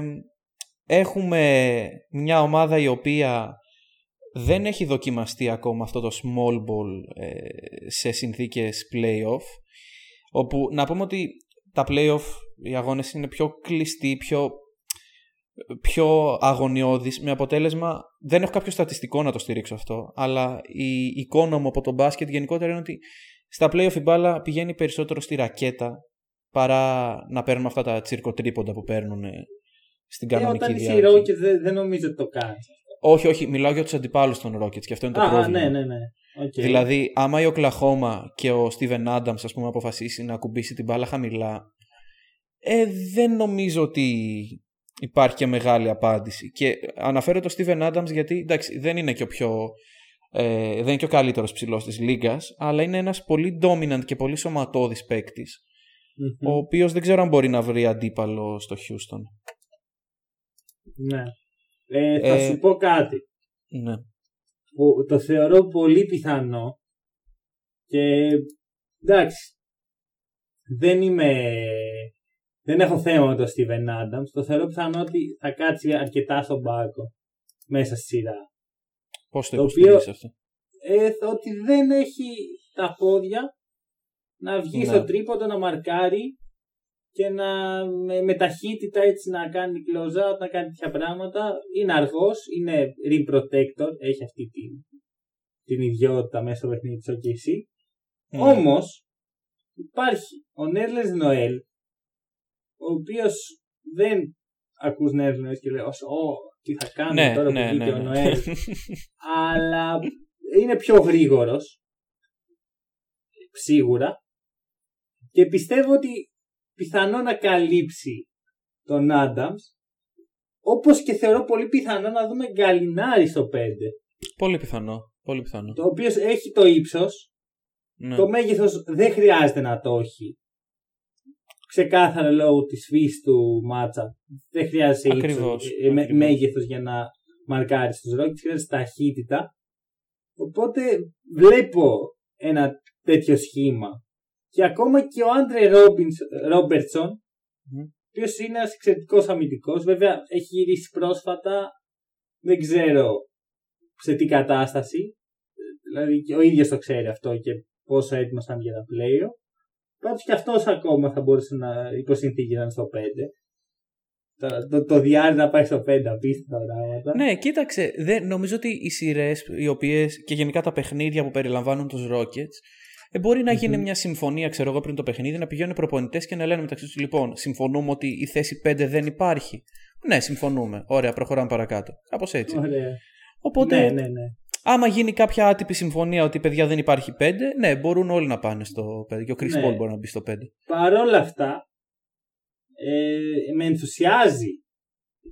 έχουμε μια ομάδα η οποία δεν έχει δοκιμαστεί ακόμα αυτό το small ball ε, σε συνθήκες playoff όπου να πούμε ότι τα playoff οι αγώνες είναι πιο κλειστοί, πιο, πιο αγωνιώδεις με αποτέλεσμα δεν έχω κάποιο στατιστικό να το στηρίξω αυτό αλλά η εικόνα μου από το μπάσκετ γενικότερα είναι ότι στα playoff η μπάλα πηγαίνει περισσότερο στη ρακέτα παρά να παίρνουμε αυτά τα τσίρκο-τρίποντα που παίρνουν στην κανονική ε, διάρκεια. Όταν είσαι δεν, δεν νομίζω ότι το κάνεις. Όχι, όχι, μιλάω για τους αντιπάλους των Rockets και αυτό είναι το Α, πρόβλημα. Ναι, ναι, ναι. Okay. Δηλαδή, άμα η Οκλαχώμα και ο Steven Adams ας πούμε, αποφασίσει να κουμπίσει την μπάλα χαμηλά, ε, δεν νομίζω ότι υπάρχει και μεγάλη απάντηση. Και αναφέρω το Steven Adams γιατί εντάξει, δεν είναι και ο πιο. Ε, δεν είναι και ο καλύτερος ψηλός της λίγας, αλλά είναι ένας πολύ dominant και πολύ σωματώδης ο οποίος δεν ξέρω αν μπορεί να βρει αντίπαλο στο Houston. Ναι. Ε, θα ε, σου πω κάτι. Ναι. Που το θεωρώ πολύ πιθανό και εντάξει δεν είμαι δεν έχω θέμα με τον Steven Adams το θεωρώ πιθανό ότι θα κάτσει αρκετά στον πάκο μέσα στη σειρά Πώς το, το οποίο, αυτό; Ε, ότι δεν έχει τα πόδια να βγει ναι. στο τρίποντο να μαρκάρει και να με, με ταχύτητα έτσι να κάνει close out, να κάνει τέτοια πράγματα. Είναι αργός, είναι rim protector, έχει αυτή την, την ιδιότητα μέσα στο παιχνίδι της OKC. Mm. Όμως υπάρχει ο Νέρλες Νοέλ, ο οποίος δεν ακούς Νέρλες Νοέλ και λέει, Ω, τι θα κάνει ναι, τώρα ναι, που βγήκε ναι, ο ναι. Νοέλ. [LAUGHS] αλλά είναι πιο γρήγορος. Σίγουρα. Και πιστεύω ότι πιθανό να καλύψει τον Άνταμς όπως και θεωρώ πολύ πιθανό να δούμε Γκαλινάρη στο 5. Πολύ πιθανό. Πολύ πιθανό. Το οποίος έχει το ύψος. Ναι. Το μέγεθος δεν χρειάζεται να το έχει. Ξεκάθαρα λόγω της φύσης του μάτσα. Δεν χρειάζεται ακριβώς, ύψος, ε, με, μέγεθος για να μαρκάρει τους ρόκες. Χρειάζεται ταχύτητα. Οπότε βλέπω ένα τέτοιο σχήμα και ακόμα και ο Άντρε Ρόμπερτσον, mm. ο οποίος είναι ένας εξαιρετικός αμυντικός. Βέβαια έχει γυρίσει πρόσφατα, δεν ξέρω σε τι κατάσταση. Δηλαδή και ο ίδιος το ξέρει αυτό και πόσο έτοιμος ήταν για τα πλέον. Πάντως και αυτός ακόμα θα μπορούσε να υποσυνθήκη να είναι στο 5. Το, το, το διάρκεια να πάει στο 5 απίστευτα πράγματα. Ναι, κοίταξε. Δεν, νομίζω ότι οι σειρές οι οποίες και γενικά τα παιχνίδια που περιλαμβάνουν τους Rockets ε, μπορεί να γίνει μια συμφωνία, ξέρω εγώ, πριν το παιχνίδι, να πηγαίνουν προπονητές και να λένε μεταξύ τους: Λοιπόν, συμφωνούμε ότι η θέση 5 δεν υπάρχει. Ναι, συμφωνούμε. Ωραία, προχωράμε παρακάτω. Κάπως έτσι. Ωραία. Οπότε, ναι, ναι, ναι. άμα γίνει κάποια άτυπη συμφωνία ότι παιδιά δεν υπάρχει 5, ναι, μπορούν όλοι να πάνε στο 5. Και ο Chris ναι. Paul μπορεί να μπει στο 5. Παρ' όλα αυτά, ε, με ενθουσιάζει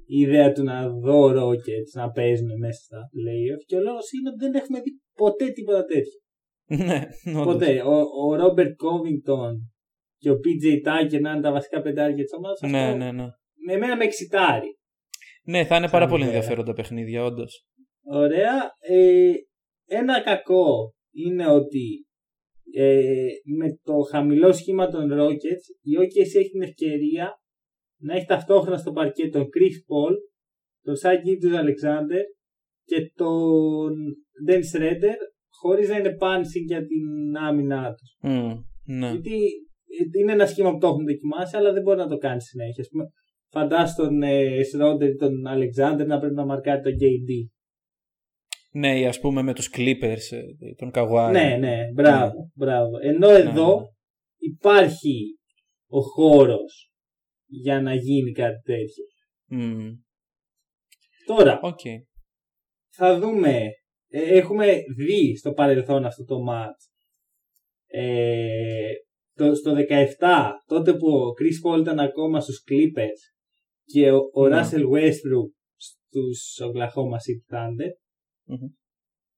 η ιδέα του να δω Rockets να παίζουν μέσα στα playoff και ο λόγος είναι ότι δεν έχουμε δει ποτέ τίποτα τέτοιο. Ναι, Οπότε ο Ρόμπερτ Κόβινγκτον και ο PJ Tucker να είναι τα βασικά πεντάρια της ομάδας. Ναι, ναι, ναι. Με εμένα με εξητάρει. Ναι, θα είναι πάρα πολύ ενδιαφέροντα παιχνίδια, όντως. Ωραία. Ε, ένα κακό είναι ότι ε, με το χαμηλό σχήμα των Rockets η OKC έχει την ευκαιρία να έχει ταυτόχρονα στο παρκέ τον Chris Paul, τον Σάκη του Αλεξάνδρ και τον Dan Schroeder χωρίς να είναι πάνση για την άμυνά τους. Mm, ναι. Γιατί είναι ένα σχήμα που το έχουν δοκιμάσει, αλλά δεν μπορεί να το κάνει συνέχεια. Ας πούμε, φαντάσου τον ε, Σρόντερ ή τον Αλεξάνδρ να πρέπει να μαρκάρει τον KD. Ναι, ή ας πούμε με τους Clippers, ε, τον Kawhi. Ναι, ναι, μπράβο, μπράβο. Ενώ εδώ ναι. υπάρχει ο χώρος για να γίνει κάτι τέτοιο. Μμμ. Τώρα, Οκ. θα δούμε. Ε, έχουμε δει στο παρελθόν αυτό το match. Ε, το, στο 17, τότε που ο Chris Paul ήταν ακόμα στους Clippers και ο, ο Ναι. Russell Westbrook στους Oklahoma City Thunder. Μμμ.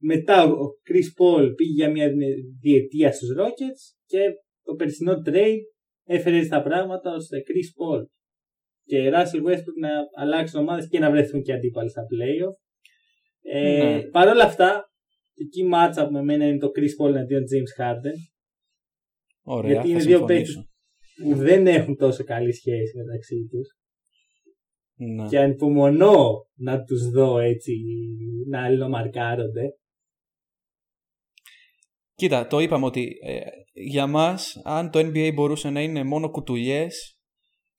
Μετά ο ο Chris Paul πήγε για μια διετία στους Rockets και το περσινό trade έφερε έτσι τα πράγματα ώστε Chris Paul και Russell Westbrook να αλλάξουν ομάδες και να βρεθούν και αντίπαλοι στα playoff. Ε, Ναι. Παρ' όλα αυτά, το key matchup με μένα είναι το Chris Paul εναντίον James Harden Ωραία, γιατί θα είναι δύο συμφωνήσω. που δεν έχουν τόσο καλή σχέση μεταξύ τους Ναι. και ανυπομονώ να τους δω έτσι να αλληλομαρκάρονται. Κοίτα, το είπαμε ότι ε, για μας, αν το NBA μπορούσε να είναι μόνο κουτουλιές,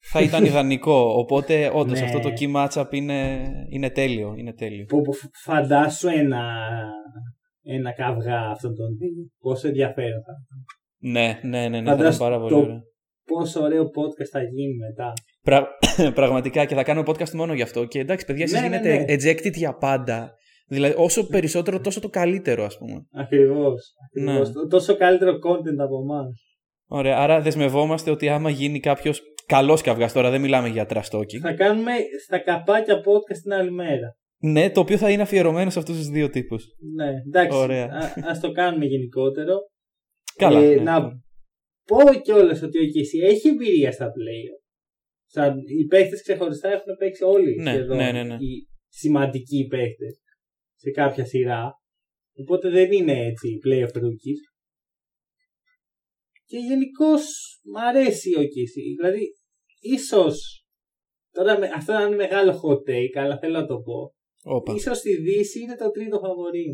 θα ήταν [LAUGHS] ιδανικό. Οπότε, όντως, Ναι. αυτό το key matchup είναι, είναι τέλειο. Είναι τέλειο. Που, που φαντάσου ένα, ένα καυγά αυτόν τον δύο. Πόσο ενδιαφέρον θα ήταν. Ναι, ναι, ναι, ναι θα ήταν Φαντάσου πάρα πολύ το- ωραίο. Πόσο ωραίο podcast θα γίνει μετά. Πρα... [CLEARS THROAT] Πραγματικά και θα κάνουμε podcast μόνο γι' αυτό. Και εντάξει, παιδιά, εσείς Ναι, ναι, γίνετε ναι. ejected για πάντα. Δηλαδή, όσο περισσότερο, τόσο το καλύτερο, ας πούμε. Ακριβώς. ακριβώς. Ναι. Το- Τόσο καλύτερο content από εμάς. Ωραία, άρα δεσμευόμαστε ότι άμα γίνει κάποιος καλός καυγά, τώρα δεν μιλάμε για trash talking. Θα κάνουμε στα καπάκια podcast την άλλη μέρα. Ναι, το οποίο θα είναι αφιερωμένο σε αυτούς τους δύο τύπους. Ναι, εντάξει. Ωραία. Α, ας το κάνουμε γενικότερο. Καλά. Ε, ναι. να πω κιόλας ότι ο Κισή έχει εμπειρία στα playoff. Σαν, οι παίχτε ξεχωριστά έχουν παίξει όλοι Ναι, σχεδόν ναι, ναι, ναι. οι σημαντικοί παίχτε σε κάποια σειρά. Οπότε δεν είναι έτσι playoff rookies. Και γενικώς μ' αρέσει ο Κισή. Δηλαδή, ίσως. Τώρα με- αυτό είναι μεγάλο hot take, αλλά θέλω να το πω. Όπα. Ίσως στη Δύση είναι το τρίτο φαβορί.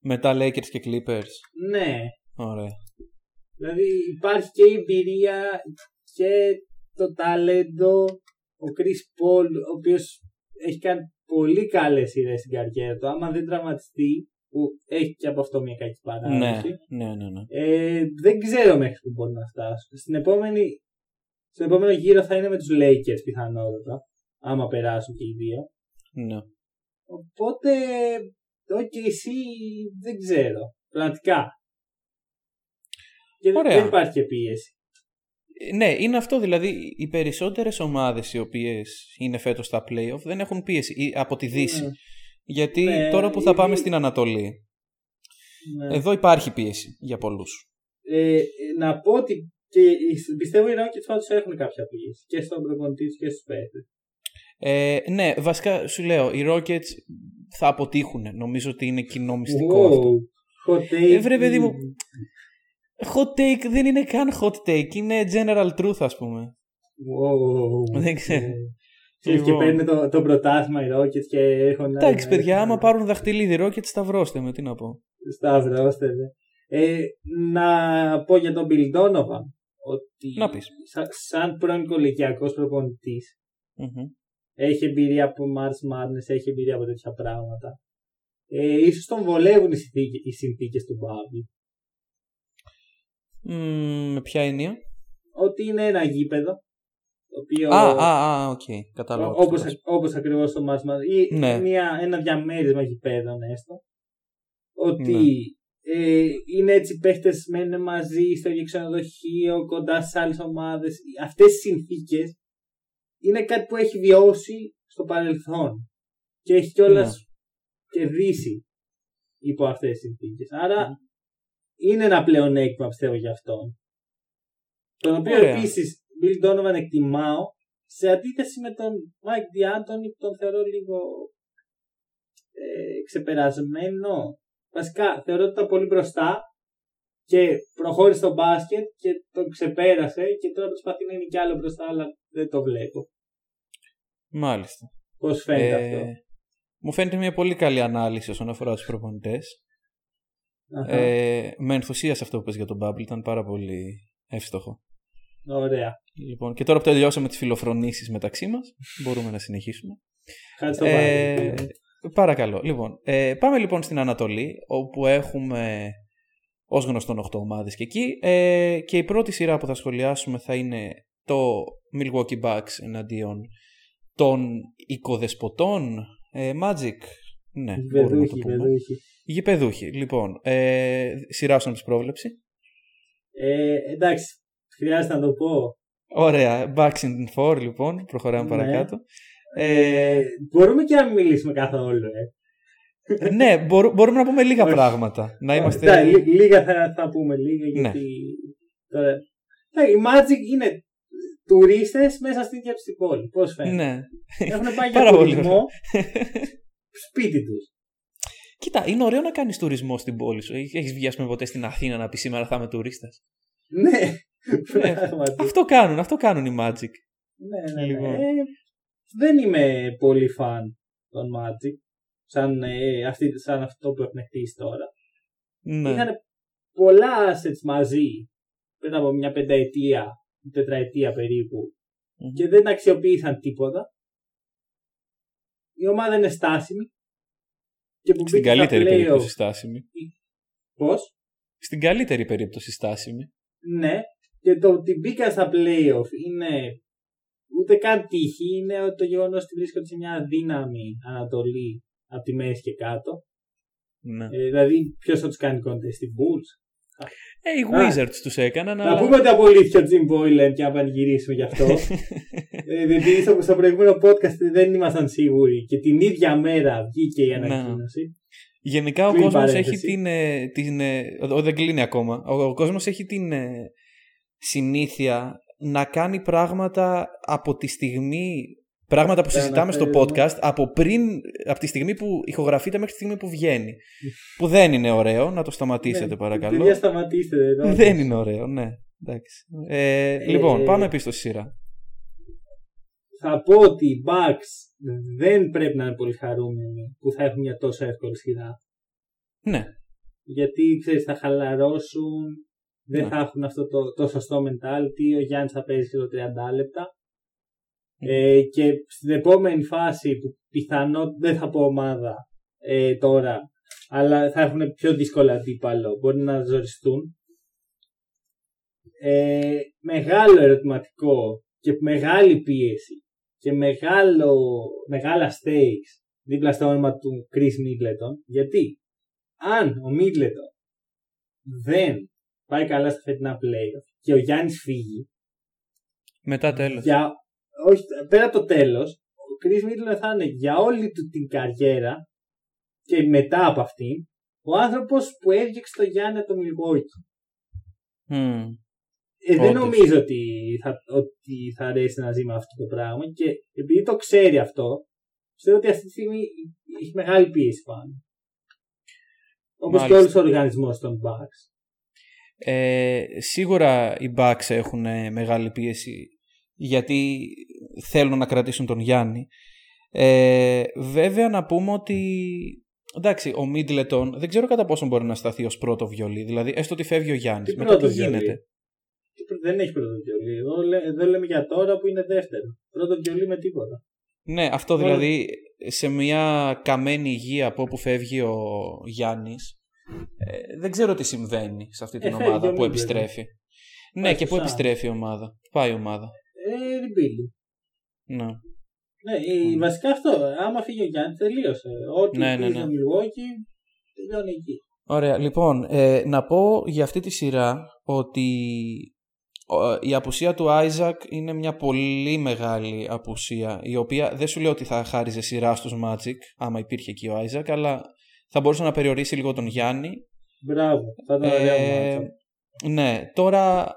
Μετά Lakers και Clippers. Ναι. Ωραία. Δηλαδή υπάρχει και η εμπειρία και το ταλέντο. Ο Chris Paul, ο οποίος έχει κάνει πολύ καλές σειρές στην καριέρα του. Άμα δεν τραυματιστεί, που έχει και από αυτό μια κακή Ναι, παράδοση. ναι, ναι. ναι. Ε, δεν ξέρω μέχρι που μπορεί να φτάσουν. Στην επόμενη, στον επόμενο γύρο θα είναι με τους Lakers πιθανότατα. Άμα περάσουν και οι δύο. ναι. Οπότε, το εσύ δεν ξέρω. Πραγματικά. Και δεν- Ωραία. δεν υπάρχει και πίεση. Ε, Ναι, είναι αυτό δηλαδή. Οι περισσότερες ομάδες οι οποίες είναι φέτος στα playoff δεν έχουν πίεση ή από τη Δύση. Ναι. Γιατί Ναι, τώρα που θα πάμε ήδη- στην Ανατολή, Ναι. εδώ υπάρχει πίεση για πολλούς. Ε, ε, να πω ότι και οι- πιστεύω οι Rockets πάντως έχουν κάποια πίεση. Και στον προπονητή τους και στους παίχτες. Ε, ναι, βασικά σου λέω, οι Rockets θα αποτύχουν. Νομίζω ότι είναι κοινό μυστικό αυτό. Wow. Hot take. Ε, βρε, παιδί μου. Hot take δεν είναι καν hot take, είναι general truth ας πούμε. Wow. Δεν ξέρω. Ε, ξέρεις, Και Λοιπόν. παίρνουν το, το πρωτάθλημα οι Rockets και έχουν... Εντάξει παιδιά, άμα πάρουν δαχτυλίδι Rockets σταυρώστε με, τι να πω. Σταυρώστε, ναι. Ε, να πω για τον Bill Donovan ότι Να πεις. σα- σαν πρώην κολεγιακός προπονητής Μμμ. έχει εμπειρία από Mars Madness, έχει εμπειρία από τέτοια πράγματα. Ε, ίσως τον βολεύουν οι συνθήκες, οι συνθήκες του Bubble. Μμμ, Με ποια έννοια; Ότι είναι ένα γήπεδο το οποίο Α, α, α, οκ. Κατάλαβα. Ό- όπως, όπως ακριβώς το March Madness ή Ναι. μια, ένα διαμέρισμα γηπέδων έστω ότι Ναι. Ε, είναι έτσι παίχτες μένουν μαζί στο ίδιο ξενοδοχείο κοντά σε άλλες ομάδες αυτές οι συνθήκες είναι κάτι που έχει βιώσει στο παρελθόν και έχει κιόλας Ναι. κερδίσει υπό αυτές τις συνθήκες άρα είναι ένα πλεονέκτημα πιστεύω για αυτόν τον οποίο Ωραία. επίσης Bill Donovan εκτιμάω σε αντίθεση με τον Mike D'Antoni που τον θεωρώ λίγο ε, ξεπερασμένο. Βασικά θεωρώ ότι ήταν πολύ μπροστά και προχώρησε στο μπάσκετ και τον ξεπέρασε και τώρα προσπαθεί να είναι κι άλλο μπροστά αλλά δεν το βλέπω. Μάλιστα. Πώς φαίνεται Ε, αυτό; Μου φαίνεται μια πολύ καλή ανάλυση όσον αφορά τους προπονητές. Αχα. Ε, με ενθουσίασε αυτό που πες για τον Bubble, ήταν πάρα πολύ εύστοχο. Ωραία. Λοιπόν, και τώρα που τελειώσαμε τις φιλοφρονήσεις μεταξύ μας, μπορούμε να συνεχίσουμε. Ευχαριστώ Ε, πάρα πολύ. Παρακαλώ. Λοιπόν, ε, πάμε λοιπόν στην Ανατολή, όπου έχουμε ως γνωστόν 8 ομάδες και εκεί. Ε, και η πρώτη σειρά που θα σχολιάσουμε θα είναι το Milwaukee Bucks εναντίον των οικοδεσποτών ε, Magic. Ναι, μπορούμε να το πούμε. Γηπεδούχοι. Λοιπόν, ε, σειρά σου να πρόβλεψη. Ε, εντάξει, χρειάζεται να το πω. Ωραία, Bucks in 4 λοιπόν, προχωράμε ναι. παρακάτω. Ε, μπορούμε και να μην μιλήσουμε καθόλου, ε. ναι, μπορούμε να πούμε λίγα πράγματα. Να είμαστε... Ναι, λίγα θα, θα πούμε, λίγα, ναι. γιατί... Τώρα... η Magic είναι τουρίστες μέσα στην ίδια στην πόλης. Πώς φαίνεται. Ναι. Έχουν πάει [LAUGHS] για τουρισμό σπίτι τους. Κοίτα, είναι ωραίο να κάνεις τουρισμό στην πόλη σου. Έχεις βγει, α πούμε, ποτέ στην Αθήνα να πεις σήμερα θα είμαι τουρίστας. Ναι, ναι. [LAUGHS] αυτό κάνουν, αυτό κάνουν οι Magic. Ναι, ναι, ναι. Λοιπόν. Ε, δεν είμαι πολύ φαν των Magic. Σαν, ε, αυτή, σαν αυτό που έχουν χτίσει τώρα. Ναι. Είχαν πολλά assets μαζί πριν από μια πενταετία τετραετία και δεν αξιοποίησαν τίποτα. Η ομάδα είναι στάσιμη. Και που Στην καλύτερη περίπτωση στάσιμη. Πώς; Στην καλύτερη περίπτωση στάσιμη. Ναι. Και το ότι μπήκαν στα playoff είναι ούτε καν τύχη. Είναι το γεγονός ότι βρίσκονται σε μια δύναμη Ανατολή από τη μέση και κάτω. Ναι. Ε, δηλαδή, ποιος θα τους κάνει κόντε στην Bulls; Ε, οι Wizards τους έκαναν. Να πούμε ότι απολύθηκε ο Jim Boylan και να πανηγυρίσουμε γι' αυτό. [LAUGHS] ε, επειδή στο, προηγούμενο podcast δεν ήμασταν σίγουροι και την ίδια μέρα βγήκε η ανακοίνωση. Γενικά ο κόσμος έχει την. Ε, την ε, ο, δεν κλείνει ακόμα. Ο, ο κόσμος έχει την ε, συνήθεια να κάνει πράγματα από τη στιγμή Πράγματα που συζητάμε στο podcast από πριν, από τη στιγμή που ηχογραφείται μέχρι τη στιγμή που βγαίνει. που δεν είναι ωραίο, να το σταματήσετε ναι, παρακαλώ. Δεν σταματήστε. Δεν είναι ωραίο, ναι. Εντάξει. Ε, ε, λοιπόν, πάμε πίσω στη σειρά. Θα πω ότι οι Bucks δεν πρέπει να είναι πολύ χαρούμενοι που θα έχουν μια τόσο εύκολη σειρά. Ναι. Γιατί ξέρεις, θα χαλαρώσουν, δεν ναι. θα έχουν αυτό το, το σωστό mentality. Ο Γιάννης θα παίζει το 30 λεπτά. Ε, και στην επόμενη φάση που πιθανό δεν θα πω ομάδα ε, τώρα αλλά θα έχουν πιο δύσκολα αντίπαλο μπορεί να ζοριστούν ε, μεγάλο ερωτηματικό και μεγάλη πίεση και μεγάλο, μεγάλα stakes δίπλα στο όνομα του Chris Middleton γιατί αν ο Middleton δεν πάει καλά στα φετινά playoff και ο Γιάννης φύγει μετά τέλος για όχι, πέρα από το τέλος, ο Chris Middleton θα είναι για όλη του την καριέρα και μετά από αυτήν ο άνθρωπος που έδιωξε το Γιάννη από το Milwaukee. Mm. Ε, δεν νομίζω ότι θα, ότι θα αρέσει να ζει με αυτό το πράγμα και επειδή το ξέρει αυτό, ξέρω ότι αυτή τη στιγμή έχει μεγάλη πίεση πάνω. Όπως και όλου του οργανισμού των Bucks. Ε, σίγουρα οι Bucks έχουν μεγάλη πίεση γιατί θέλουν να κρατήσουν τον Γιάννη. Ε, βέβαια να πούμε ότι εντάξει, ο Μίτλετον δεν ξέρω κατά πόσο μπορεί να σταθεί ως πρώτο βιολί. Δηλαδή, έστω ότι φεύγει ο Γιάννης. Μετά τι γίνεται; Δεν έχει πρώτο βιολί. Εδώ, λέμε για τώρα που είναι δεύτερο. Πρώτο βιολί με τίποτα. Ναι, αυτό δηλαδή σε μια καμένη υγεία από όπου φεύγει ο Γιάννης. Ε, δεν ξέρω τι συμβαίνει σε αυτή την ε, ομάδα που επιστρέφει. Ναι, και πού επιστρέφει η ομάδα. Πάει η ομάδα ε, rebuild. Ναι. Ναι, mm. βασικά αυτό. Άμα φύγει ο Γιάννης, τελείωσε. Ό,τι ναι, ναι, ναι. στο Milwaukee, τελειώνει εκεί. Ωραία, λοιπόν, ε, να πω για αυτή τη σειρά ότι η απουσία του Άιζακ είναι μια πολύ μεγάλη απουσία η οποία δεν σου λέω ότι θα χάριζε σειρά στους Magic άμα υπήρχε εκεί ο Άιζακ αλλά θα μπορούσε να περιορίσει λίγο τον Γιάννη Μπράβο, θα ήταν ε, Ναι, τώρα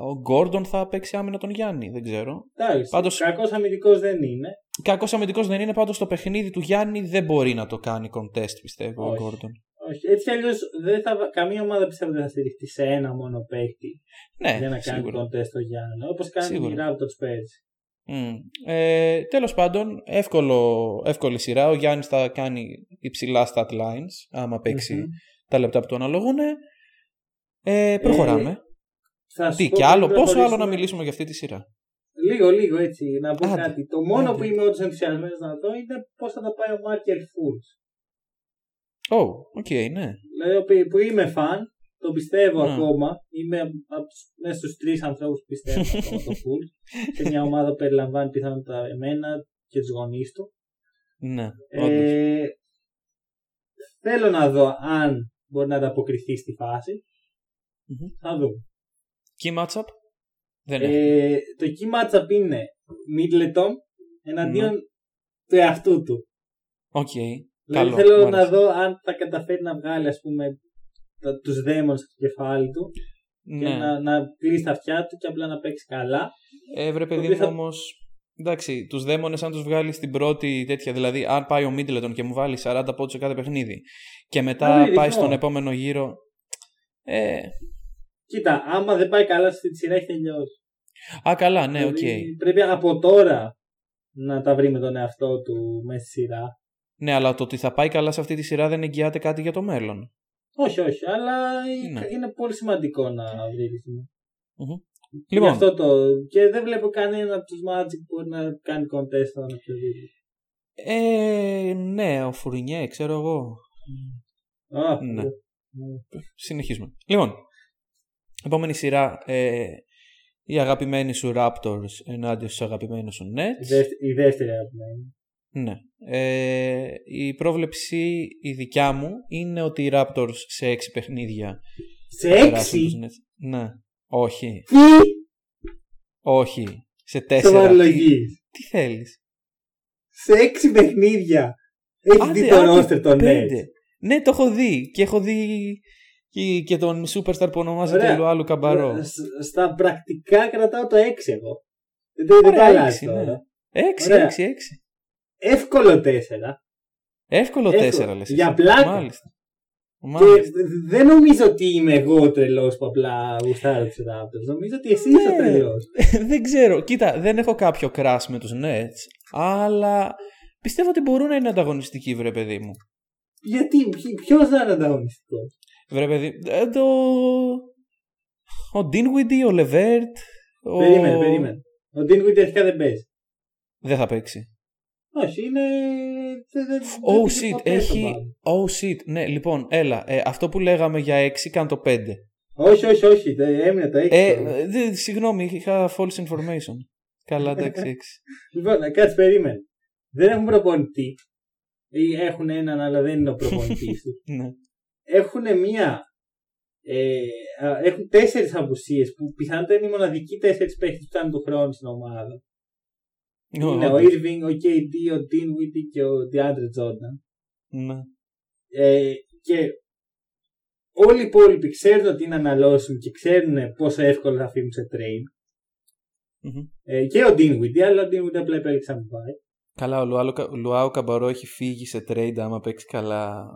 ο Γκόρντον θα παίξει άμυνα τον Γιάννη, δεν ξέρω. Εντάξει, πάντως... κακός αμυντικός δεν είναι. Κακός αμυντικός δεν είναι, πάντως το παιχνίδι του Γιάννη δεν μπορεί να το κάνει contest πιστεύω Όχι. ο Γκόρντον. Όχι, έτσι αλλιώς καμία ομάδα πιστεύω δεν θα στηριχτεί σε ένα μόνο παίκτη ναι, για να κάνει σίγουρα. contest το Γιάννη. Όπως κάνει η Raptors πέρσι. Mm. Ε, Τέλος πάντων, εύκολο, εύκολη σειρά. Ο Γιάννης θα κάνει υψηλά stat lines, άμα τα λεπτά που του αναλογούν. Ε, προχωράμε. Τι κι άλλο, πόσο άλλο να μιλήσουμε για αυτή τη σειρά; Λίγο, λίγο έτσι. Να πω Άντε. κάτι. Το μόνο Άντε. που είμαι όντως ενθουσιασμένος να δω είναι πώς θα τα πάει ο Μάρκερ Fools. Ω, οκ, ναι. Δηλαδή που- που είμαι φαν, το πιστεύω Ναι. ακόμα. Είμαι από τους, μέσα στους τρεις ανθρώπους που πιστεύω [LAUGHS] ακόμα το Fultz. σε μια ομάδα που περιλαμβάνει πιθανότατα εμένα και τους γονείς του. Ναι, όντως. Ε, θέλω να δω αν μπορεί να ανταποκριθεί στη φάση. Μμμ. Θα δούμε. Key matchup; Δεν έχει. Ε, το key matchup είναι Middleton εναντίον του εαυτού του. Οκ. Δηλαδή Καλό. θέλω μ' να άρεσε. δω αν θα καταφέρει να βγάλει ας πούμε τα, τους δαίμονες στο κεφάλι του και Ναι. να, να κλείσει τα αυτιά του και απλά να παίξει καλά. Ε, βρε παιδί οποίο μου θα- όμως. Εντάξει, τους δαίμονες, αν τους βγάλεις στην πρώτη τέτοια, δηλαδή, αν πάει ο Μίτλετον και μου βάλει 40 πόντους σε κάθε παιχνίδι και μετά Να βρει πάει ρυθμό. στον επόμενο γύρο. Ε, Κοίτα, άμα δεν πάει καλά στη σειρά έχει τελειώσει. α, καλά, ναι, οκ. Δηλαδή, Πρέπει από τώρα να τα βρει με τον εαυτό του μέσα στη σειρά. Ναι, αλλά το ότι θα πάει καλά σε αυτή τη σειρά δεν εγγυάται κάτι για το μέλλον. Όχι, όχι, αλλά Ναι. είναι πολύ σημαντικό να βρει ρυθμό. Μμμ. Γι' Λοιπόν, αυτό το... Και δεν βλέπω κανένα από τους Magic που μπορεί να κάνει contest στον οποιοδήποτε. ε, ναι, ο Φουρνιέ, ξέρω εγώ. Α, Ναι. ναι. Συνεχίζουμε. Λοιπόν, επόμενη σειρά. Ε, οι αγαπημένοι σου Raptors ενάντια στους αγαπημένους σου Η, Nets. δεύτερη, η δεύτερη αγαπημένη. Ναι. Ε, η πρόβλεψη η δικιά μου είναι ότι οι Raptors σε έξι παιχνίδια. Σε έξι; Ναι. Όχι. Τι; Όχι. Σε τέσσερα. Τι, τι θέλεις; Σε έξι παιχνίδια. Έχεις άντε, δει το ρόστερ των Ναι, το έχω δει. Και έχω δει και, και τον σουπερσταρ που ονομάζεται Λουάλου Καμπαρό. Στα πρακτικά κρατάω το έξι εγώ. Δεν το αλλάζει. Ναι. έξι, έξι, έξι. Εύκολο 4. Εύκολο Εύκολο. τέσσερα λες. Για εσύ. πλάκα. Μάλιστα. Και Μάλιστα. δεν νομίζω ότι είμαι εγώ τρελός που απλά γουστάρω τους Raptors. Νομίζω ότι εσύ είσαι Ναι. τρελός. [LAUGHS] δεν ξέρω. Κοίτα, δεν έχω κάποιο crush με τους Nets, αλλά πιστεύω ότι μπορούν να είναι ανταγωνιστικοί, βρε παιδί μου. Γιατί, ποιο θα είναι ανταγωνιστικός; Βρε παιδί, ε, το... Ο Dinwiddie, ο Levert, ο... Περίμενε, περίμενε. Ο Dinwiddie αρχικά δεν παίζει. Δεν θα παίξει. Όχι, είναι. δεν- δεν- Oh δεν πήγε shit, ποτέ έχει... στο μπάσκετ. Oh shit, ναι, λοιπόν, έλα, ε, αυτό που λέγαμε για 6, κάνε το 5. Όχι, όχι, όχι. δεν- Έμεινε το 6. Ε, ε, δε- συγγνώμη, είχα false information. Καλά, εντάξει, 6. [LAUGHS] Λοιπόν, ε, κάτσε, περίμενε. Δεν έχουν προπονητή. Ή έχουν έναν, αλλά δεν είναι ο προπονητής του. [LAUGHS] ναι. Έχουν μία. Ε, α, έχουν τέσσερις απουσίες που πιθανότατα είναι οι μοναδικοί τέσσερις παίχτε που κάνουν του χρόνου στην ομάδα. Είναι ο όντως. Irving, ο KD, ο Dinwiddie και ο DeAndre Jordan. Ναι. Ε, και όλοι οι υπόλοιποι ξέρουν ότι είναι αναλώσιμοι και ξέρουν πόσο εύκολο θα φύγουν σε trade. Μμμ. Ε, και ο Dinwiddie, αλλά ο Dinwiddie απλά επέλεξε να μην πάει. Καλά, ο Λουάου, ο Λουάου Καμπαρό έχει φύγει σε trade άμα παίξει καλά.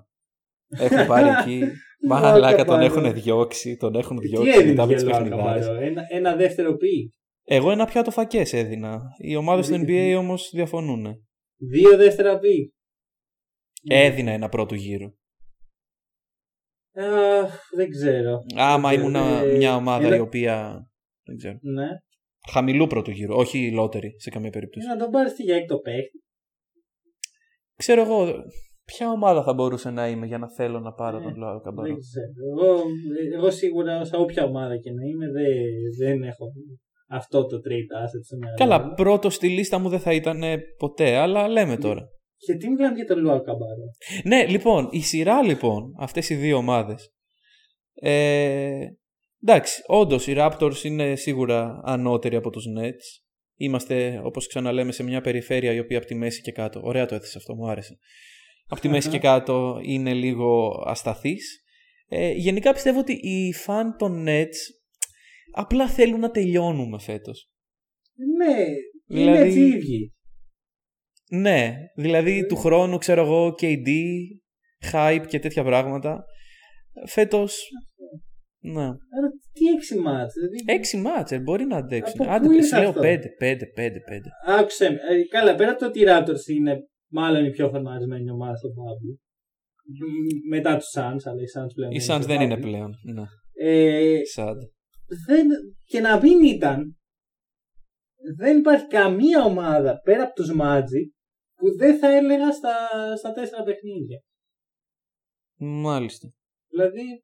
Έχουν πάρει [LAUGHS] εκεί. Μα Λουάου αλάκα τον Καμπαρό. έχουν διώξει. Τον έχουν Τι διώξει έδινε μετά από για τι Λουάου παιχνιδάρες. Καμπαρό, ένα, ένα δεύτερο πι. Εγώ ένα πιάτο φακές έδινα. Οι ομάδες του Δι- NBA όμως διαφωνούν. Δύο δεύτερα πι. Έδινα ένα πρώτο γύρο. Αχ, δεν ξέρω. Άμα Ε, ήμουν ε, μια ομάδα ένα- η οποία. Δεν ξέρω. Ναι. Χαμηλού πρώτου γύρου, όχι λότερη σε καμία περίπτωση. Να τον πάρεις τι για έκτο παίχτη. Ξέρω εγώ, ποια ομάδα θα μπορούσε να είμαι για να θέλω να πάρω Ε, τον Λουάου Καμπαρό; Δεν ξέρω. Εγώ, εγώ σίγουρα σε όποια ομάδα και να είμαι δεν, δεν έχω αυτό το trade asset στο μυαλό Καλά, μου. πρώτο στη λίστα μου δεν θα ήταν ε, ποτέ, αλλά λέμε τώρα. Γιατί μιλάμε για τον Λουάου Καμπάρο. Ναι, λοιπόν, η σειρά λοιπόν, αυτές οι δύο ομάδες. Ε, εντάξει, όντως οι Raptors είναι σίγουρα ανώτεροι από τους Nets. Είμαστε, όπως ξαναλέμε, σε μια περιφέρεια η οποία από τη μέση και κάτω, ωραία το έθεσε αυτό, μου άρεσε. Από τη μέση και [LAUGHS] κάτω είναι λίγο ασταθής. Ε, γενικά πιστεύω ότι οι φαν των Nets απλά θέλουν να τελειώνουμε φέτος. Ναι, είναι Δηλαδή- έτσι οι ίδιοι. Ναι, δηλαδή του χρόνου ξέρω εγώ KD, hype και τέτοια πράγματα. Φέτος, ναι. Άρα τι έξι μάτς. Δηλαδή, Έξι μάτσε, μπορεί να αντέξουν. Από πού Άντε, είναι σου λέω αυτό; πέντε, πέντε, πέντε, πέντε. Άκουσε με. Ε, καλά, πέρα από το ότι οι Raptors είναι μάλλον η πιο φορμαρισμένη ομάδα στον Παύλο. Μετά τους Suns, αλλά οι Suns πλέον. Οι είναι Suns στο δεν είναι Bubble. πλέον. Ναι, Ε, sad. Δεν, και να μην ήταν. δεν υπάρχει καμία ομάδα πέρα από τους Magic που δεν θα έλεγα στα, στα τέσσερα παιχνίδια. Μάλιστα. Δηλαδή,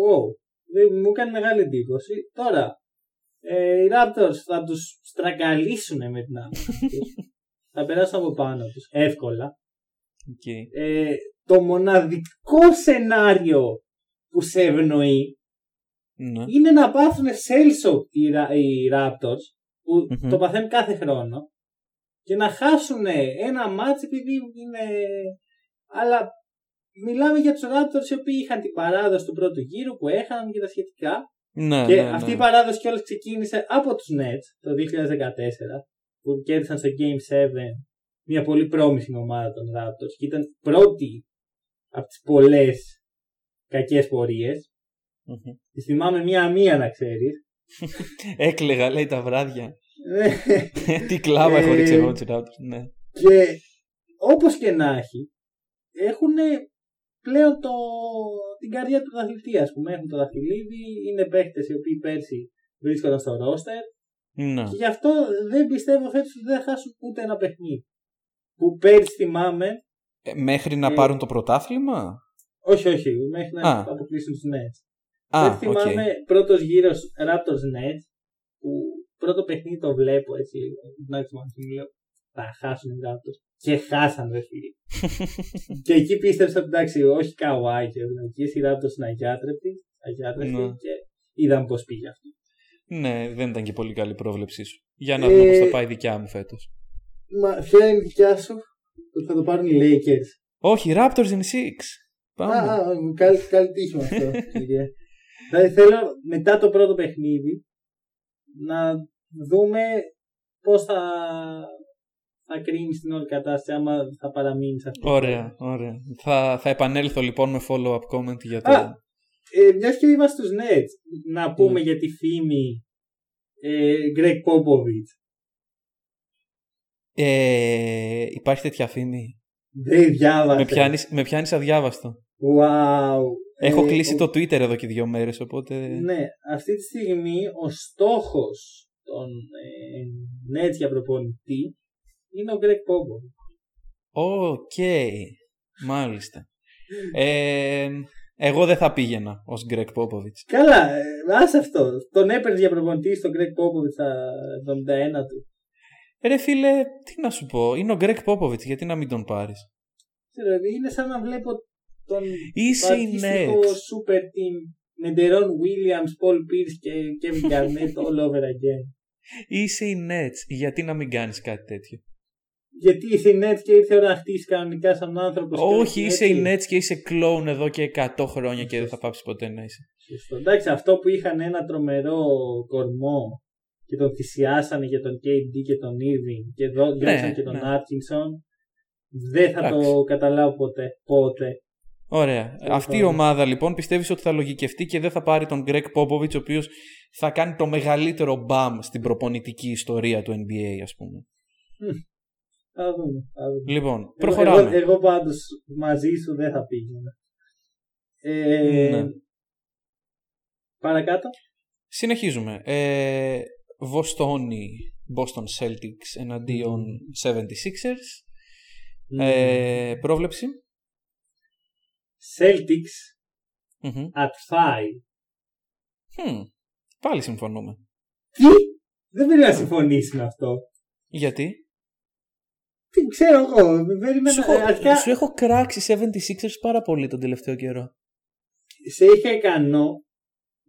wow, δεν μου έκανε μεγάλη εντύπωση. Τώρα, ε, οι Raptors θα τους στραγγαλίσουν με την άμυνα τους. [LAUGHS] θα περάσουν από πάνω τους εύκολα. Okay. Ε, το μοναδικό σενάριο που σε ευνοεί Ναι. είναι να πάθουν σέλσο οι, Ra- οι Raptors που Μμμ. το παθαίνουν κάθε χρόνο και να χάσουν ένα μάτς επειδή είναι... Αλλά μιλάμε για τους Raptors οι οποίοι είχαν την παράδοση του πρώτου γύρου που έχαναν και τα σχετικά Ναι, και ναι, ναι. αυτή η παράδοση κιόλας ξεκίνησε από τους Nets το 2014 που κέρδισαν στο Game 7 μια πολύ πρόμηση ομάδα των Raptors και ήταν πρώτη από τις πολλές κακές πορείες. Μμμ. Τις θυμάμαι μία-μία να ξέρεις. [LAUGHS] Έκλεγα, λέει τα βράδια. Ναι. [LAUGHS] Τι κλάβα έχω Ε, ρίξει εγώ τους Raptors. Ναι. και όπως και να έχει έχουν πλέον το, την καρδιά του δαχτυλτή ας πούμε. Έχουν το δαχτυλίδι, είναι παίχτες οι οποίοι πέρσι βρίσκονταν στο ρόστερ Ναι. και γι' αυτό δεν πιστεύω φέτος ότι δεν θα χάσουν ούτε ένα παιχνίδι. Που πέρσι θυμάμαι, Ε, μέχρι να Ε, πάρουν το πρωτάθλημα; όχι όχι, μέχρι να Α. αποκλείσουν τους Nets. Α, δεν οκ. θυμάμαι πρώτος γύρος Raptors Nets που πρώτο παιχνίδι το βλέπω έτσι, να θυμάμαι και μου λέω θα χάσουν οι Raptors. Και χάσαν ρε φίλοι. [LAUGHS] και εκεί πίστεψα ότι εντάξει, όχι καουάι και ευνοϊκής, οι Raptors είναι αγιάτρεπτοι, αγιάτρεπτοι Ναι. και είδαμε πώς πήγε αυτό. Ναι, δεν ήταν και πολύ καλή πρόβλεψή σου. Για να Ε, δούμε πώς θα πάει η δικιά μου φέτος. Μα ποια είναι η δικιά σου, ότι θα το πάρουν οι Lakers; Όχι, Raptors in 6. Πάμε. Α, α, καλή, καλή τύχη με αυτό, [LAUGHS] κύριε. Δηλαδή θέλω μετά το πρώτο παιχνίδι να δούμε πώς θα, θα κρίνεις την όλη κατάσταση άμα θα παραμείνεις σε αυτό. Ωραία, ωραία. Θα, θα επανέλθω λοιπόν με follow-up comment για το... Α. Ε, μιας και είμαστε στους Nets, να πούμε Ναι. για τη φήμη ε, Greg Popovich. Ε, υπάρχει τέτοια φήμη; Δεν διάβασα. Με πιάνεις, με πιάνεις αδιάβαστο. Wow. Έχω Ε, κλείσει ο- το Twitter εδώ και δύο μέρες, οπότε... Ναι, αυτή τη στιγμή ο στόχος των ε, Nets για προπονητή είναι ο Greg Popovich. OK, μάλιστα. Ε, εγώ δεν θα πήγαινα ως Greg Popovich. Καλά, ε, άσε αυτό. Τον έπαιρνε για προπονητή στον Greg Popovich στα 71 του. Ρε φίλε, τι να σου πω, είναι ο Greg Popovich, γιατί να μην τον πάρεις; Ξέρω, είναι σαν να βλέπω τον Είσαι η αντίστοιχο Nets. super team με Deron Williams, Paul Pierce και Kevin [LAUGHS] Garnett all over again. Είσαι η Nets, γιατί να μην κάνεις κάτι τέτοιο; Γιατί είσαι η Nets και ήρθε η ώρα να χτίσει κανονικά σαν άνθρωπος. Όχι, είσαι η Nets και είσαι κλόουν εδώ και 100 χρόνια και δεν θα πάψεις ποτέ να είσαι. Σωστό. Εντάξει, αυτό που είχαν ένα τρομερό κορμό και τον θυσιάσανε για τον KD και τον Irving και εδώ διώξαν και τον ναι. Atkinson, δεν θα Εντάξει. το καταλάβω ποτέ. Πότε. Ωραία. Τέλος Αυτή η πάντων. ομάδα λοιπόν πιστεύεις ότι θα λογικευτεί και δεν θα πάρει τον Greg Popovich ο οποίος θα κάνει το μεγαλύτερο μπαμ στην προπονητική ιστορία του NBA ας πούμε. Θα δούμε. Θα δούμε. Λοιπόν, Εγώ- προχωράμε. Εγώ, εγώ πάντως μαζί σου δεν θα πήγαινα. Ε, Ναι. Παρακάτω. Συνεχίζουμε. Ε, Βοστόνη, Boston Celtics εναντίον 76ers. Ε, πρόβλεψη. Celtics Μμμ. at 5. Χμ. Πάλι συμφωνούμε. Τι; Δεν πρέπει να συμφωνήσει με αυτό. Γιατί; Τι ξέρω εγώ. Περίμενα. Σου ε, έχω, αρχικά σου έχω κράξει 76ers πάρα πολύ τον τελευταίο καιρό. σε είχα ικανό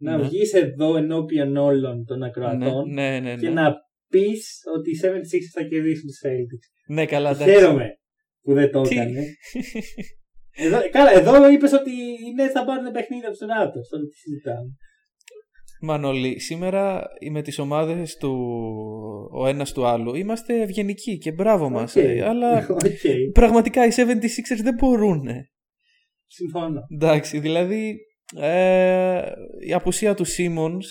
να Ναι. βγεις εδώ ενώπιον όλων των ακροατών Ναι, ναι, ναι. και ναι. να πεις ότι οι 76 θα κερδίσουν τους Celtics. Ναι, καλά, εντάξει. Χαίρομαι που δεν το Τι; έκανε. [LAUGHS] Εδώ, καλά, εδώ είπες ότι οι Nets θα πάρουν παιχνίδι από τους Raptors. Τώρα τι συζητάμε. Μανώλη, σήμερα με τις ομάδες του ο ένας του άλλου είμαστε ευγενικοί και μπράβο μας. Οκ. ε, αλλά [LAUGHS] Οκ. πραγματικά οι 76ers δεν μπορούν. Συμφωνώ. Εντάξει, δηλαδή ε, η απουσία του Simmons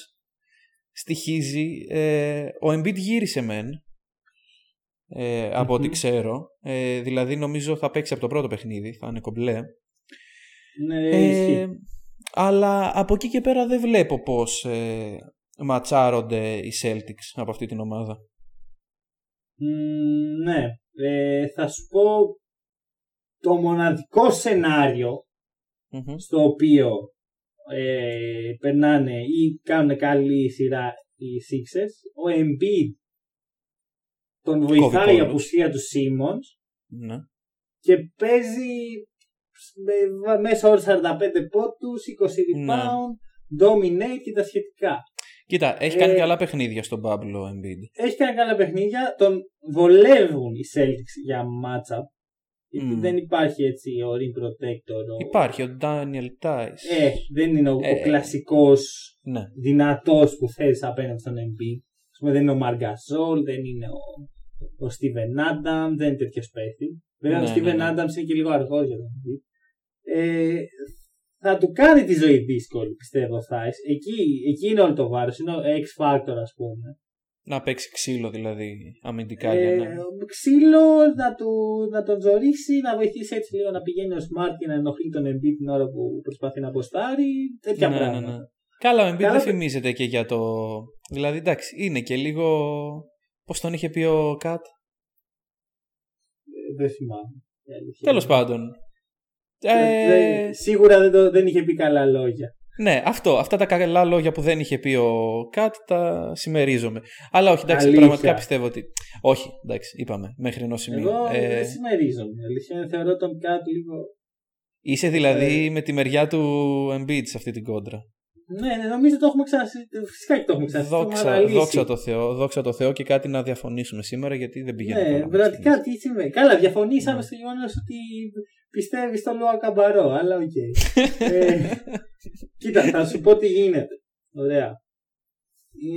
στοιχίζει. Ε, ο Embiid γύρισε μεν, ε, από ό,τι Μμμ. ξέρω. Ε, δηλαδή νομίζω θα παίξει από το πρώτο παιχνίδι, θα είναι κομπλέ. Ναι, Ε, ισχύει. αλλά από εκεί και πέρα δεν βλέπω πώς ε, ματσάρονται οι Celtics από αυτή την ομάδα. Μ, ναι. Ε, θα σου πω το μοναδικό σενάριο Μμμ. στο οποίο ε, περνάνε ή κάνουν καλή σειρά οι Sixers. Ο Embiid τον βοηθάει η όλους. απουσία του Simmons Ναι. και παίζει με, μέσα όρους 45 πόντους, 20 Ναι. rebound, dominate και τα σχετικά. Κοίτα, έχει Ε, κάνει καλά παιχνίδια στον Pablo Embiid. Έχει κάνει καλά παιχνίδια, τον βολεύουν οι Celtics για matchup. Γιατί Μμ. δεν υπάρχει έτσι ο rim protector. Ο... Υπάρχει ο Daniel Tice. Ε, δεν είναι ο, Ε, ο κλασικός Ναι. δυνατός που θες απέναντι στον Embiid. Ας πούμε, δεν είναι ο Μαργκασόλ, δεν είναι ο, ο Steven Adams, δεν είναι τέτοιος παίχτη. Βέβαια, Ναι, ο Steven ναι, ναι. Adams είναι και λίγο αργός για τον Embiid. Ε, θα του κάνει τη ζωή δύσκολη, πιστεύω ο Thais. Εκεί, εκεί είναι όλο το βάρος, είναι ο X Factor, ας πούμε. Να παίξει ξύλο δηλαδή αμυντικά Ε, για να... ξύλο να, του, να τον ζωρίσει, να βοηθήσει έτσι λίγο να πηγαίνει ο Smart και να ενοχλεί τον Embiid την ώρα που προσπαθεί να αποστάρει. Τέτοια Ναι, ναι, πράγματα. ναι. Καλά, ο Embiid Καλά, δεν παι- θυμίζεται και για το... Δηλαδή, εντάξει, είναι και λίγο... Πώς τον είχε πει ο Κατ; Ε, Δεν θυμάμαι. η αλήθεια Τέλος είναι. πάντων. Ε, Ε, δεν- σίγουρα δεν, το, δεν είχε πει καλά λόγια. Ναι, αυτό. Αυτά τα καλά λόγια που δεν είχε πει ο Κατ τα συμμερίζομαι. Αλλά όχι, εντάξει, Αλήθεια. πραγματικά πιστεύω ότι. Όχι, εντάξει, είπαμε. Μέχρι ενός σημείου. Εγώ Ε, δεν συμμερίζομαι. Η Αλήθεια είναι, θεωρώ τον κάτι λίγο. είσαι δηλαδή Ε. με τη μεριά του Embiid σε αυτή την κόντρα. Ναι, ναι, νομίζω το έχουμε ξανασυζητήσει. Φυσικά και το έχουμε ξανασυζητήσει. το έχουμε Δόξα, αναλύσει. δόξα τω Θεώ, δόξα τω Θεώ και κάτι να διαφωνήσουμε σήμερα γιατί δεν πηγαίνει καλά. Ναι, μας πραγματικά στιγμής. τι συμβαίνει. Καλά, διαφωνήσαμε Ναι. στο γεγονός ότι πιστεύει στο Luwawu-Cabarrot, αλλά οκ. ε, [LAUGHS] κοίτα, θα σου πω τι γίνεται. Ωραία.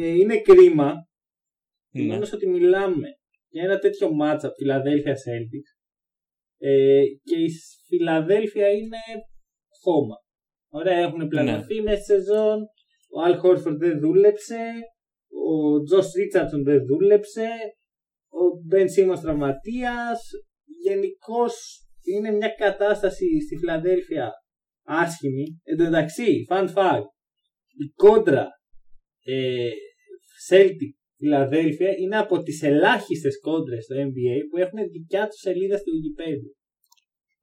Ε, Είναι κρίμα το Ναι. γεγονός ότι μιλάμε για ένα τέτοιο matchup Philadelphia Celtics ε, και η Φιλαδέλφια είναι χώμα. Ωραία, έχουν πλανωθεί Ναι. μέσα στη σεζόν. Ο Αλ Χόρφορντ δεν δούλεψε. Ο Τζος Ρίτσαρντσον δεν δούλεψε. Ο Μπεν Σίμον τραυματίας. Γενικώς είναι μια κατάσταση στη Φιλαδέλφια άσχημη. Εν τω μεταξύ, fun fact, η κόντρα ε, Celtic Φιλαδέλφια είναι από τις ελάχιστες κόντρες στο NBA που έχουν δικιά τους σελίδα στο Wikipedia.